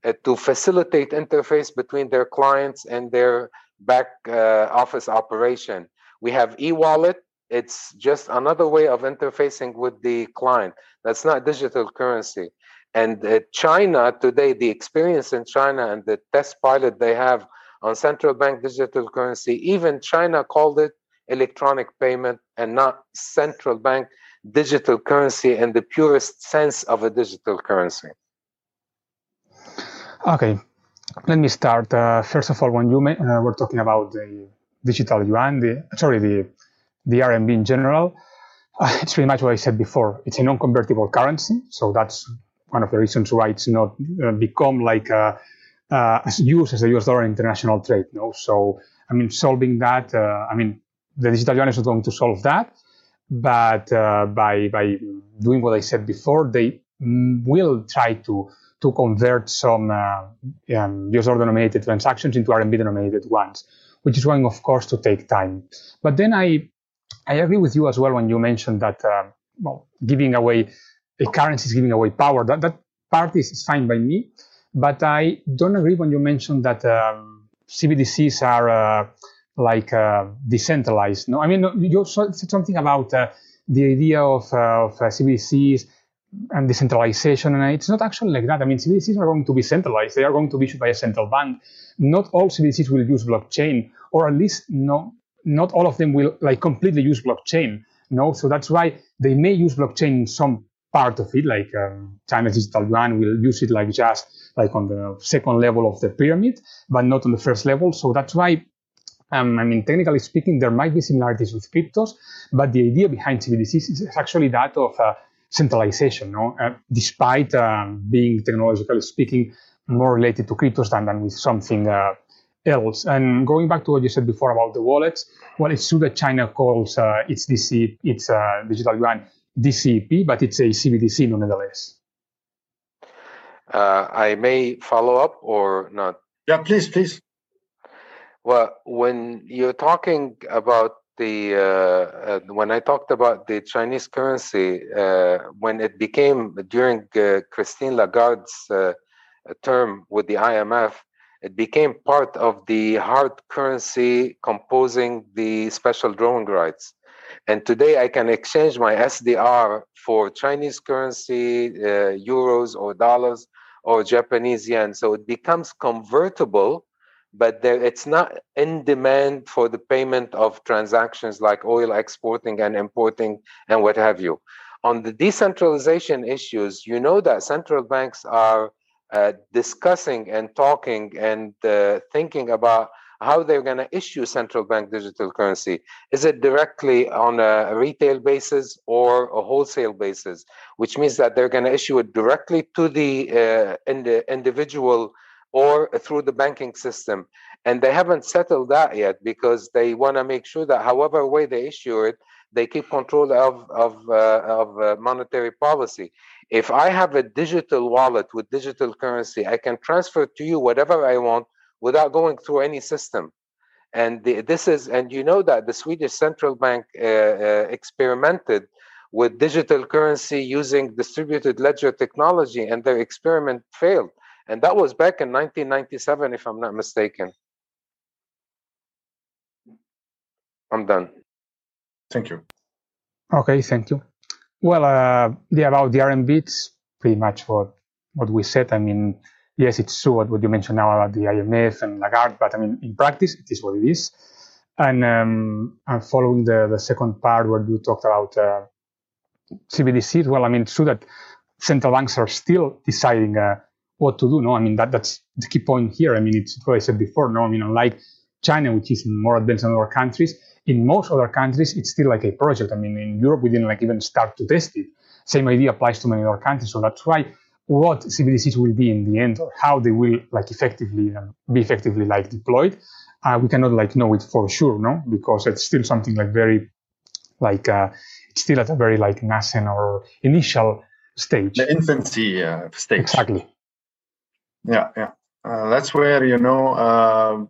uh, to facilitate interface between their clients and their back uh, office operation. We have e-wallet. It's just another way of interfacing with the client. That's not digital currency. And uh, China today, the experience in China and the test pilot they have on central bank digital currency, even China called it electronic payment and not central bank digital currency in the purest sense of a digital currency. Okay, let me start. Uh, first of all, when you uh, were talking about the digital yuan, the sorry, the the RMB in general, uh, it's pretty much what I said before. It's a non-convertible currency, so that's one of the reasons why it's not uh, become like a, uh, uh, as used as the US dollar in international trade. No, so I mean, solving that. I mean, the digital yuan is not going to solve that, but by by doing what I said before, they will try to to convert some uh, um, US dollar denominated transactions into RMB denominated ones, which is going, of course, to take time. But then I, I agree with you as well when you mentioned that, uh, well, giving away a currency is giving away power. That, that part is fine by me. But I don't agree when you mentioned that um, CBDCs are uh, like uh, decentralized. No, I mean, you said something about uh, the idea of, uh, of CBDCs and decentralization. And it's not actually like that. I mean, CBDCs are going to be centralized. They are going to be issued by a central bank. Not all CBDCs will use blockchain, or at least no, not all of them will like completely use blockchain. No, so that's why they may use blockchain in some part of it, like um, China's digital yuan will use it like just like on the second level of the pyramid, but not on the first level. So that's why um, I mean, technically speaking, there might be similarities with cryptos, but the idea behind CBDCs is actually that of uh, centralization, no? Uh, despite um, being technologically speaking more related to cryptos than, than with something uh, else. And going back to what you said before about the wallets, well, it's true that China calls uh, its DC, its uh, digital yuan DCEP, but it's a CBDC nonetheless. Uh, I may follow up or not. Yeah, please, please. Well, when you're talking about the uh, uh, when I talked about the Chinese currency, uh, when it became during uh, Christine Lagarde's uh, term with the IMF, it became part of the hard currency composing the special drawing rights. And today I can exchange my SDR for Chinese currency, uh, euros or dollars or Japanese yen. So it becomes convertible but there, it's not in demand for the payment of transactions like oil exporting and importing and what have you. On the decentralization issues, you know that central banks are uh, discussing and talking and uh, thinking about how they're going to issue central bank digital currency. Is it directly on a retail basis or a wholesale basis? Which means that they're going to issue it directly to the, uh, in the individual or through the banking system. And they haven't settled that yet because they want to make sure that however way they issue it, they keep control of, of, uh, of uh, monetary policy. If I have a digital wallet with digital currency, I can transfer to you whatever I want without going through any system. And the, this is, and you know that the Swedish central bank uh, uh experimented with digital currency using distributed ledger technology, and their experiment failed and that was back in 1997, if I'm not mistaken. I'm done. Thank you. Okay, thank you. Well, uh, yeah, about the RMB, it's pretty much what what we said. I mean, yes, it's true what, you mentioned now about the IMF and Lagarde, but I mean, in practice, it is what it is. And um, I'm following the, the second part where you talked about uh, CBDCs. Well, I mean, it's true that central banks are still deciding uh, what to do. No, I mean that that's the key point here. I mean it's what I said before. No, I mean unlike China, which is more advanced than other countries, in most other countries it's still like a project. I mean in Europe we didn't like even start to test it. Same idea applies to many other countries. So that's why what CBDCs will be in the end or how they will like effectively um, be effectively like deployed, uh, we cannot like know it for sure, no, because it's still something like very like uh, it's still at a very like nascent or initial stage. The infancy uh, stage. Exactly. Yeah, yeah. Uh, that's where you know uh,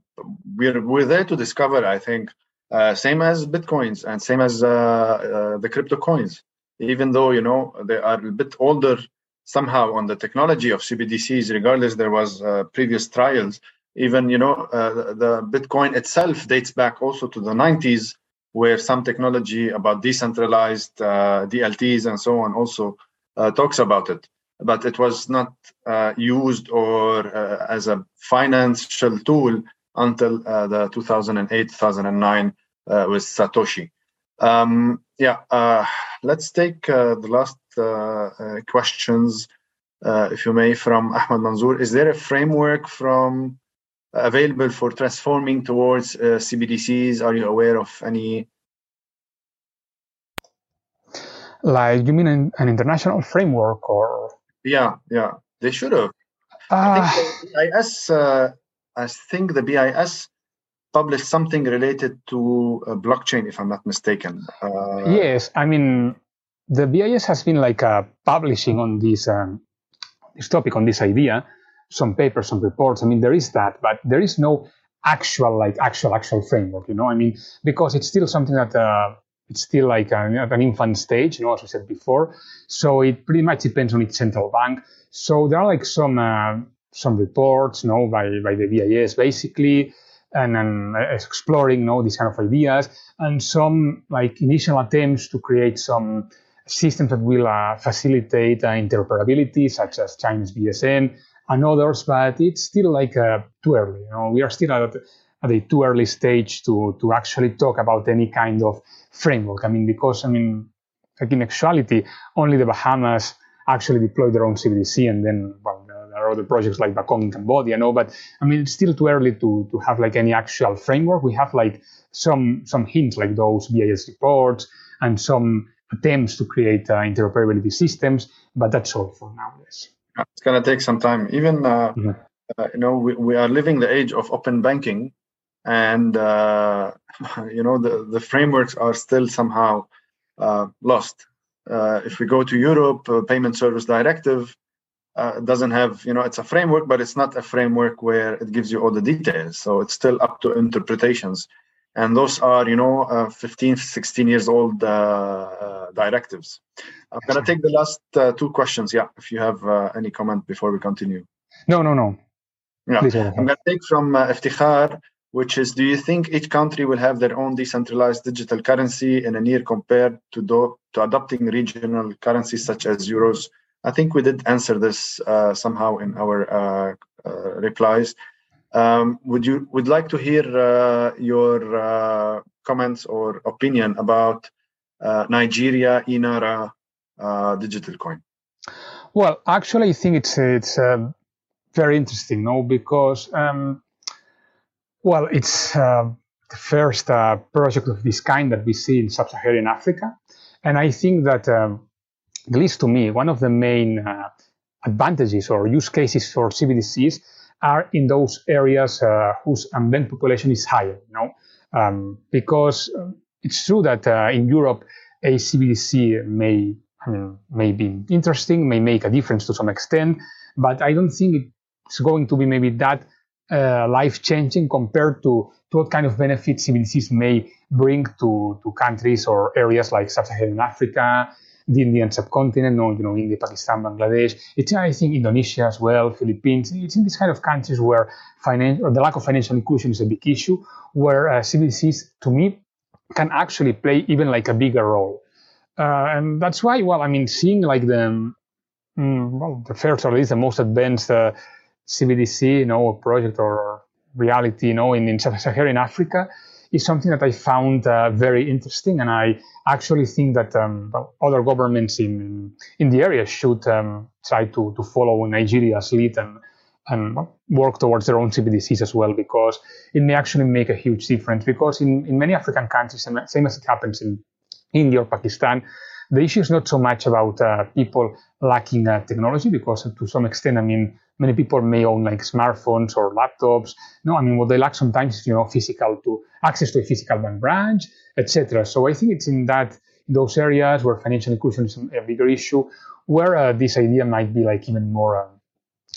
we're we're there to discover. I think uh, same as bitcoins and same as uh, uh, the crypto coins. Even though you know they are a bit older somehow on the technology of CBDCs, regardless there was uh, previous trials. Even you know the, the Bitcoin itself dates back also to the 90s, where some technology about decentralized DLTs and so on also talks about it. but it was not uh, used or uh, as a financial tool until uh, the 2008 2009 uh, with Satoshi. Um, yeah, uh, let's take the last questions, if you may, from Ahmed Manzoor. Is there a framework from available for transforming towards CBDCs? Are you aware of any? Like you mean an, an, international framework or? Yeah yeah. They should have. Uh, i think the bis uh, i think the bis published something related to uh, blockchain if i'm not mistaken uh, yes i mean the bis has been like uh, publishing on this um, this topic on this idea some papers some reports i mean there is that but there is no actual like actual actual framework you know i mean because it's still something that uh, it's still like an, an infant stage, you know, as I said before. So it pretty much depends on its central bank. So there are like some uh, some reports, you know, by by the BIS basically, and, and uh, exploring, you know, these kind of ideas, and some like initial attempts to create some systems that will uh, facilitate uh, interoperability, such as Chinese BSN and others. But it's still like uh, too early. You know, we are still at at a too early stage to to actually talk about any kind of framework. I mean, because I mean, like in actuality, only the Bahamas actually deployed their own CBDC, and then well, are other projects like Bakong in Cambodia, no. But I mean, it's still too early to to have like any actual framework. We have like some some hints like those BIS reports and some attempts to create uh, interoperability systems, but that's all for now. It's gonna take some time. Even uh, mm-hmm. uh, you know, we, we are living the age of open banking, and uh, you know the, the frameworks are still somehow uh, lost. Uh, if we go to Europe, uh, Payment Service Directive uh, doesn't have you know it's a framework, but it's not a framework where it gives you all the details. So it's still up to interpretations, and those are you know uh, 15, 16 years old directives. I'm gonna take the last two questions. Yeah, if you have any comment before we continue. No, no, no. Yeah, I'm gonna take from uh, Iftikhar which is do you think each country will have their own decentralized digital currency in a near compared to, do, to adopting regional currencies such as euros? I think we did answer this uh, somehow in our uh, uh, replies. Um, would you would like to hear uh, your comments or opinion about Nigeria eNaira digital coin? Well, actually, I think it's it's very interesting, no, because um, well, it's the first uh, project of this kind that we see in sub-Saharan Africa, and I think that, um, at least to me, one of the main uh, advantages or use cases for CBDCs are in those areas uh, whose unbanked population is higher. You know, um, because um, it's true that uh, in Europe a CBDC may I mean, may be interesting, may make a difference to some extent, but I don't think it's going to be maybe that uh, life changing compared to, to what kind of benefits CBDCs may bring to, to countries or areas like sub-Saharan Africa, the Indian subcontinent, or you know, India, Pakistan, Bangladesh. It's I think Indonesia as well, Philippines. It's in these kind of countries where finance or the lack of financial inclusion is a big issue, where uh, CBDCs, to me, can actually play even like a bigger role. Uh, and that's why, well, I mean, seeing like the, mm, well, the first or at least the most advanced uh, CBDC, you know, project or reality, you know, in, in sub-Saharan Africa is something that I found uh, very interesting, and I actually think that um, other governments in in the area should um, try to to follow Nigeria's lead and and work towards their own CBDCs as well, because it may actually make a huge difference. Because in, in many African countries, and same as it happens in India or Pakistan, the issue is not so much about uh, people lacking uh, technology, because to some extent, I mean, many people may own like smartphones or laptops. No, I mean, what they lack sometimes is, you know, physical to access to a physical bank branch, etc. So I think it's in that, in those areas where financial inclusion is a bigger issue, where uh, this idea might be like even more uh,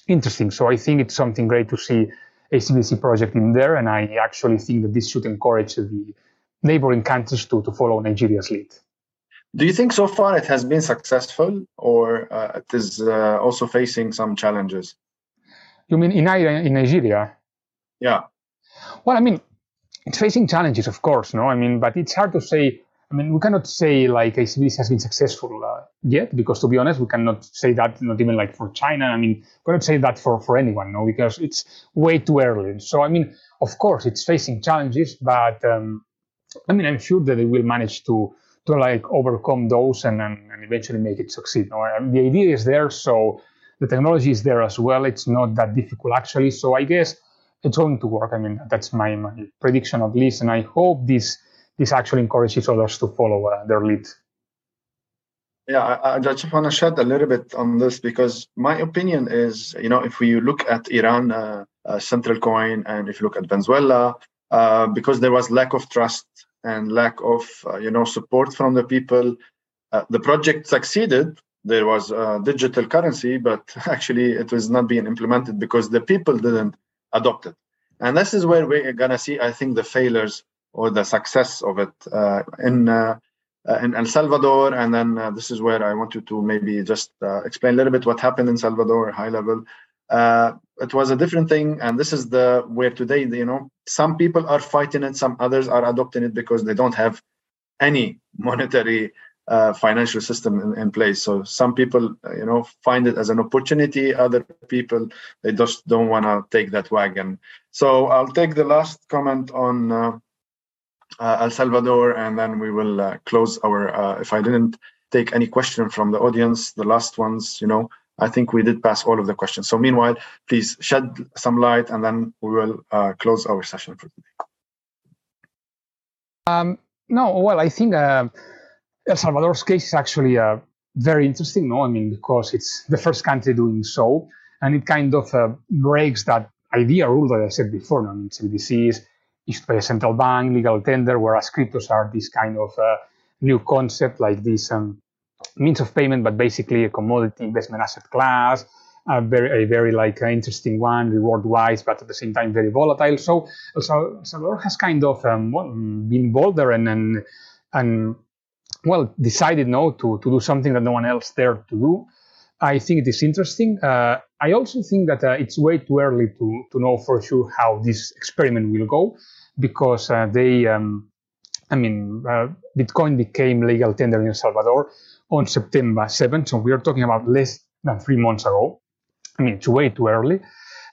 interesting. So I think it's something great to see a CBDC project in there. And I actually think that this should encourage the neighboring countries to, to follow Nigeria's lead. Do you think so far it has been successful or uh, it is uh, also facing some challenges? You mean in, in Nigeria? Yeah. Well, I mean, it's facing challenges, of course, no? I mean, but it's hard to say I mean, we cannot say like CBDC has been successful uh, yet, because to be honest, we cannot say that not even like for China. I mean, we cannot say that for, for anyone, no, because it's way too early. So, I mean, of course, it's facing challenges, but um, I mean, I'm sure that they will manage to to like overcome those and, and, and eventually make it succeed. No? I mean, the idea is there, so the technology is there as well. It's not that difficult actually. So I guess it's going to work. I mean, that's my, my prediction at least, and I hope this this actually encourages others to follow uh, their lead. Yeah, I, I just want to shed a little bit on this because my opinion is, you know, if we look at Iran uh, uh, central coin and if you look at Venezuela, uh, because there was lack of trust and lack of, uh, you know, support from the people, uh, the project succeeded. There was a digital currency, but actually it was not being implemented because the people didn't adopt it. And this is where we're gonna see, I think, the failures or the success of it uh, in uh, uh, in El Salvador, and then uh, this is where I want you to maybe just uh, explain a little bit what happened in Salvador, high level. Uh, it was a different thing, and this is the where today, you know, some people are fighting it, some others are adopting it because they don't have any monetary financial system in, in, place. So some people, you know, find it as an opportunity. Other people, they just don't want to take that wagon. So I'll take the last comment on uh, El Salvador, and then we will uh, close our. Uh, if I didn't take any question from the audience, the last ones, you know, I think we did pass all of the questions. So meanwhile, please shed some light, and then we will close our session for today. Um, no, well, I think uh, El Salvador's case is actually uh, very interesting. No, I mean because it's the first country doing so, and it kind of uh, breaks that idea rule that I said before. No? I mean, CBDCs issued by a central bank, legal tender, whereas cryptos are this kind of uh, new concept, like this um, means of payment, but basically a commodity investment asset class, a very, a very like uh, interesting one, reward-wise, but at the same time very volatile. So El Salvador has kind of um, well, been bolder and, and and well decided no to to do something that no one else dared to do. I think it is interesting. Uh, I also think that uh, it's way too early to, to know for sure how this experiment will go because uh, they, um, I mean, uh, Bitcoin became legal tender in El Salvador on September 7th. So we are talking about less than three months ago. I mean, it's way too early.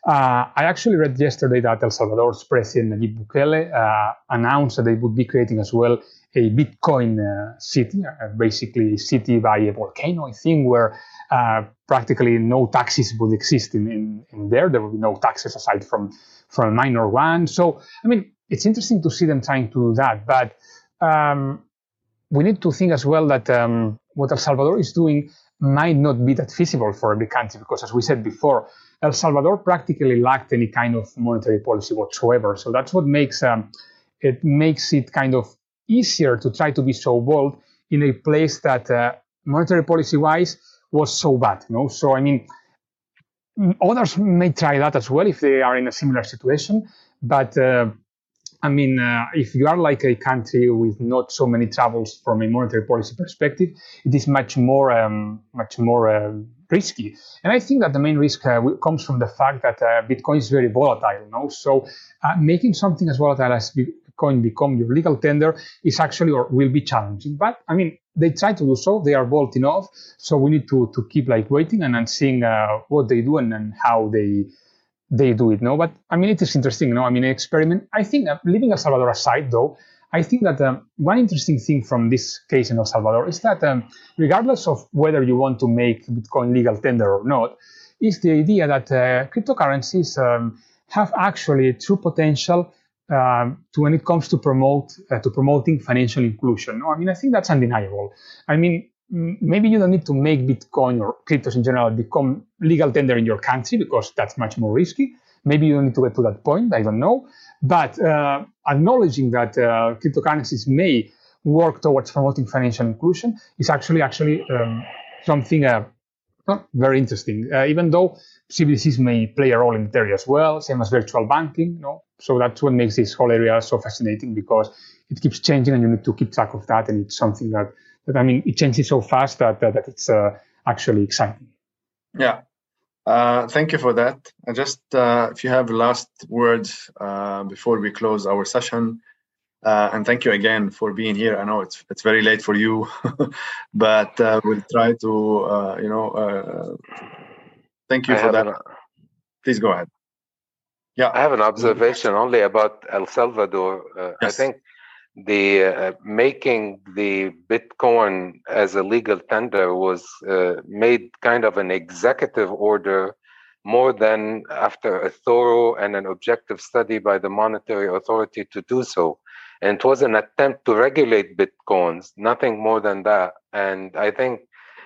Uh, I actually read yesterday that El Salvador's president Nayib Bukele uh, announced that they would be creating as well a Bitcoin uh, city, uh, basically a city by a volcano, I think, where uh, practically no taxes would exist in, in, in, there. There would be no taxes aside from from a minor one. So, I mean, it's interesting to see them trying to do that, but um, we need to think as well that um, what El Salvador is doing might not be that feasible for every country because, as we said before, El Salvador practically lacked any kind of monetary policy whatsoever. So that's what makes um, it makes it kind of easier to try to be so bold in a place that uh, monetary policy wise was so bad. You know? So I mean, others may try that as well if they are in a similar situation. But uh, I mean, uh, if you are like a country with not so many troubles from a monetary policy perspective, it is much more, um, much more uh, risky. And I think that the main risk uh, comes from the fact that uh, Bitcoin is very volatile. Know? So uh, making something as volatile as Bitcoin become your legal tender is actually or will be challenging. But I mean, they try to do so. They are bold enough. So we need to, to keep like waiting and, and seeing uh, what they do and, and how they they do it. No, but I mean, it is interesting. No, I mean, an experiment. I think uh, leaving El Salvador aside, though, I think that um, one interesting thing from this case in El Salvador is that um, regardless of whether you want to make Bitcoin legal tender or not, is the idea that uh, cryptocurrencies um, have actually true potential um, to when it comes to promote uh, to promoting financial inclusion. No, I mean I think that's undeniable. I mean maybe you don't need to make Bitcoin or cryptos in general become legal tender in your country because that's much more risky. Maybe you don't need to get to that point. I don't know. But uh, acknowledging that uh, cryptocurrencies may work towards promoting financial inclusion is actually actually um, something uh, very interesting. Uh, even though CBDCs may play a role in that area as well, same as virtual banking. You know? So that's what makes this whole area so fascinating because it keeps changing and you need to keep track of that. And it's something that, that I mean, it changes so fast that, that, that it's uh, actually exciting. Yeah. Uh, thank you for that. And just, uh, if you have last words uh, before we close our session, Uh, and thank you again for being here. I know it's it's very late for you, but uh, we'll try to uh, you know. Uh, thank you I for that. Please go ahead. Yeah, I have an observation only about El Salvador. Uh, yes. I think the uh, making the Bitcoin as a legal tender was made kind of an executive order more than after a thorough and an objective study by the monetary authority to do so. And it was an attempt to regulate Bitcoins, nothing more than that. And I think,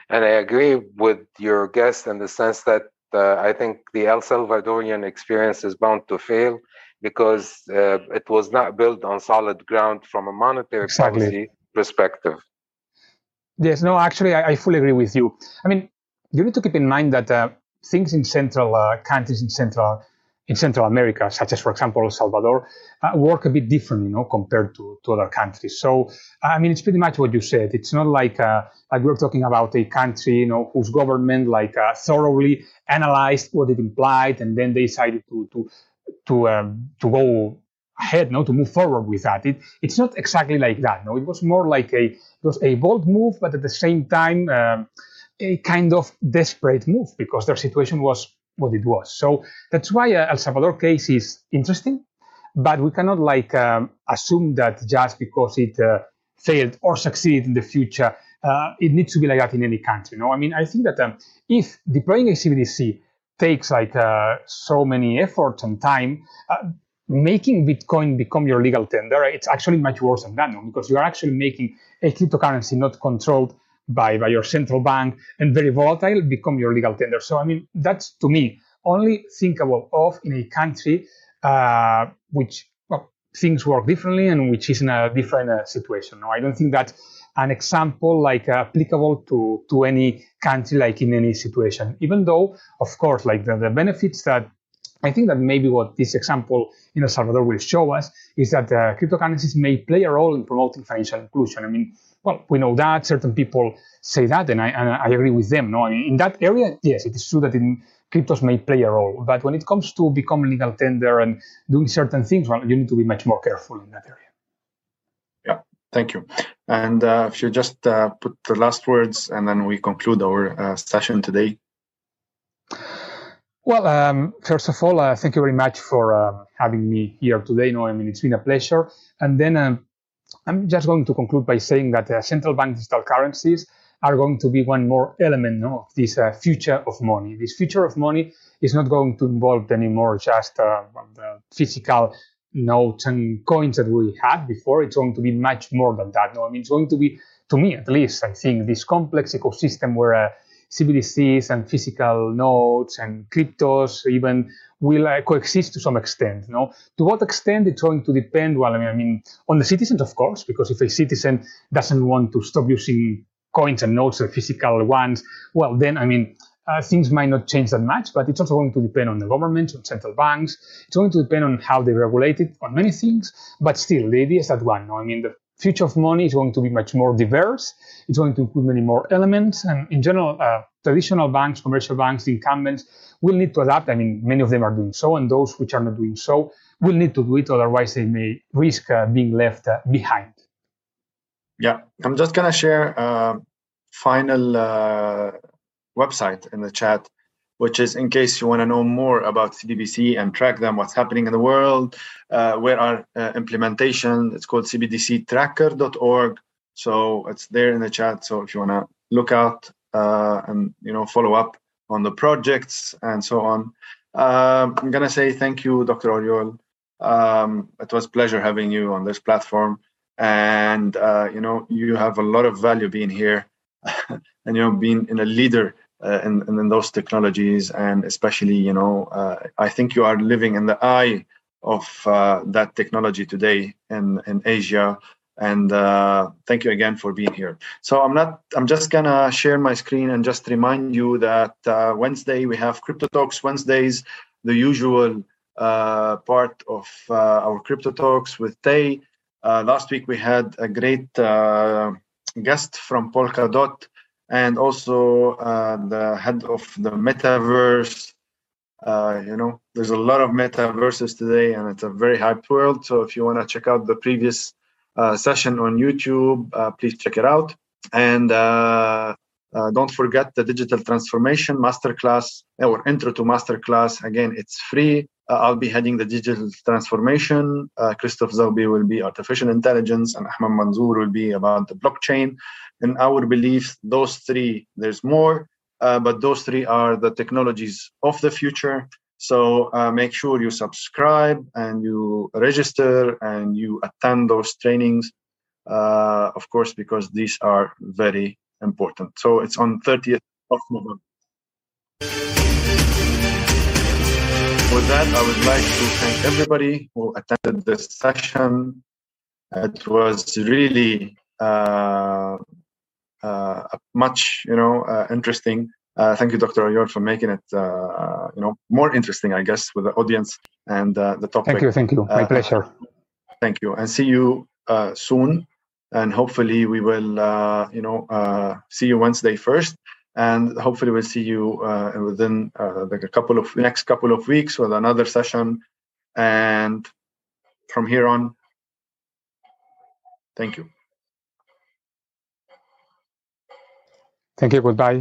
and I agree with your guest in the sense that uh, I think the El Salvadorian experience is bound to fail because uh, it was not built on solid ground from a monetary exactly. policy perspective. Yes, no, actually, I, I, fully agree with you. I mean, you need to keep in mind that uh, things in central uh, countries in central in Central America, such as, for example, El Salvador, uh, work a bit different, you know, compared to, to other countries. So, I mean, it's pretty much what you said. It's not like uh, like we're talking about a country, you know, whose government like uh, thoroughly analyzed what it implied, and then they decided to to to um, to go ahead, no, to move forward with that. It, it's not exactly like that. No, it was more like a it was a bold move, but at the same time. Um, a kind of desperate move because their situation was what it was. So that's why uh, El Salvador case is interesting, but we cannot like um, assume that just because it uh, failed or succeeded in the future, uh, it needs to be like that in any country. No, I mean I think that um, if deploying a CBDC takes like uh, so many efforts and time. Uh, making Bitcoin become your legal tender, it's actually much worse than that, because you are actually making a cryptocurrency not controlled by, by your central bank and very volatile become your legal tender. So, I mean, that's to me only thinkable of in a country uh, which well, things work differently and which is in a different uh, situation. No, I don't think that an example like uh, applicable to, to any country like in any situation, even though, of course, like the, the benefits that I think that maybe what this example in El Salvador will show us is that uh, cryptocurrencies may play a role in promoting financial inclusion. I mean, well, we know that certain people say that, and I, and I agree with them. No, I mean, in that area, yes, it is true that in cryptos may play a role, but when it comes to become legal tender and doing certain things, well, you need to be much more careful in that area. Thank you. And uh, if you just uh, put the last words, and then we conclude our uh, session today. Well, um, first of all, uh, thank you very much for um, having me here today. No, I mean it's been a pleasure. And then um, I'm just going to conclude by saying that uh, central bank digital currencies are going to be one more element no, of this uh, future of money. This future of money is not going to involve anymore just the physical notes and coins that we had before. It's going to be much more than that. No, I mean, it's going to be, to me at least, I think, this complex ecosystem where uh, CBDCs and physical notes and cryptos even will uh, coexist to some extent. No, to what extent it's going to depend. Well, I mean, I mean, on the citizens, of course, because if a citizen doesn't want to stop using coins and notes, the physical ones, well, then I mean, uh, things might not change that much. But it's also going to depend on the government, on central banks. It's going to depend on how they regulate it, on many things. But still, the idea is that one. No, I mean, the future of money is going to be much more diverse. It's going to include many more elements. And in general, uh, traditional banks, commercial banks, the incumbents will need to adapt. I mean, many of them are doing so, and those which are not doing so will need to do it. Otherwise, they may risk uh, being left uh, behind. Yeah, I'm just going to share a final uh, website in the chat which is in case you want to know more about CBDC and track them, what's happening in the world, uh, where are uh, implementation. It's called cbdctracker.org. So it's there in the chat. So if you want to look out uh, and you know follow up on the projects and so on, um, I'm gonna say thank you, Dr. Oriol. Um, it was pleasure having you on this platform, and uh, you know you have a lot of value being here, and you know being in a leader uh, in, in those technologies and especially you know uh, i think you are living in the eye of uh, that technology today in in asia. And uh, thank you again for being here. So i'm not i'm just gonna share my screen and just remind you that uh, wednesday we have crypto talks wednesdays the usual uh, part of our crypto talks with tay. Last week we had a great guest from polkadot and also uh, the head of the metaverse. Uh, you know, there's a lot of metaverses today, and it's a very hyped world. So if you want to check out the previous uh, session on YouTube. Uh, please check it out. And uh, uh, don't forget the digital transformation masterclass or intro to masterclass. Again, it's free. Uh, I'll be heading the digital transformation. Uh, Christoph Zaubi will be artificial intelligence, and Ahmed Manzoor will be about the blockchain. And our beliefs, those three, there's more, uh, but those three are the technologies of the future. So uh, make sure you subscribe and you register and you attend those trainings, uh, of course, because these are very important. So it's on 30th of November. With that, I would like to thank everybody who attended this session. It was really uh, uh, much, you know, uh, interesting. Uh, thank you, Dr. Oriol, for making it, uh, you know, more interesting, I guess, with the audience and uh, the topic. Thank you, thank you. My pleasure. Thank you, and see you soon and hopefully we will uh, you know uh, see you Wednesday first and hopefully we'll see you uh, within like a couple of next couple of weeks with another session. And from here on thank you. Thank you. Goodbye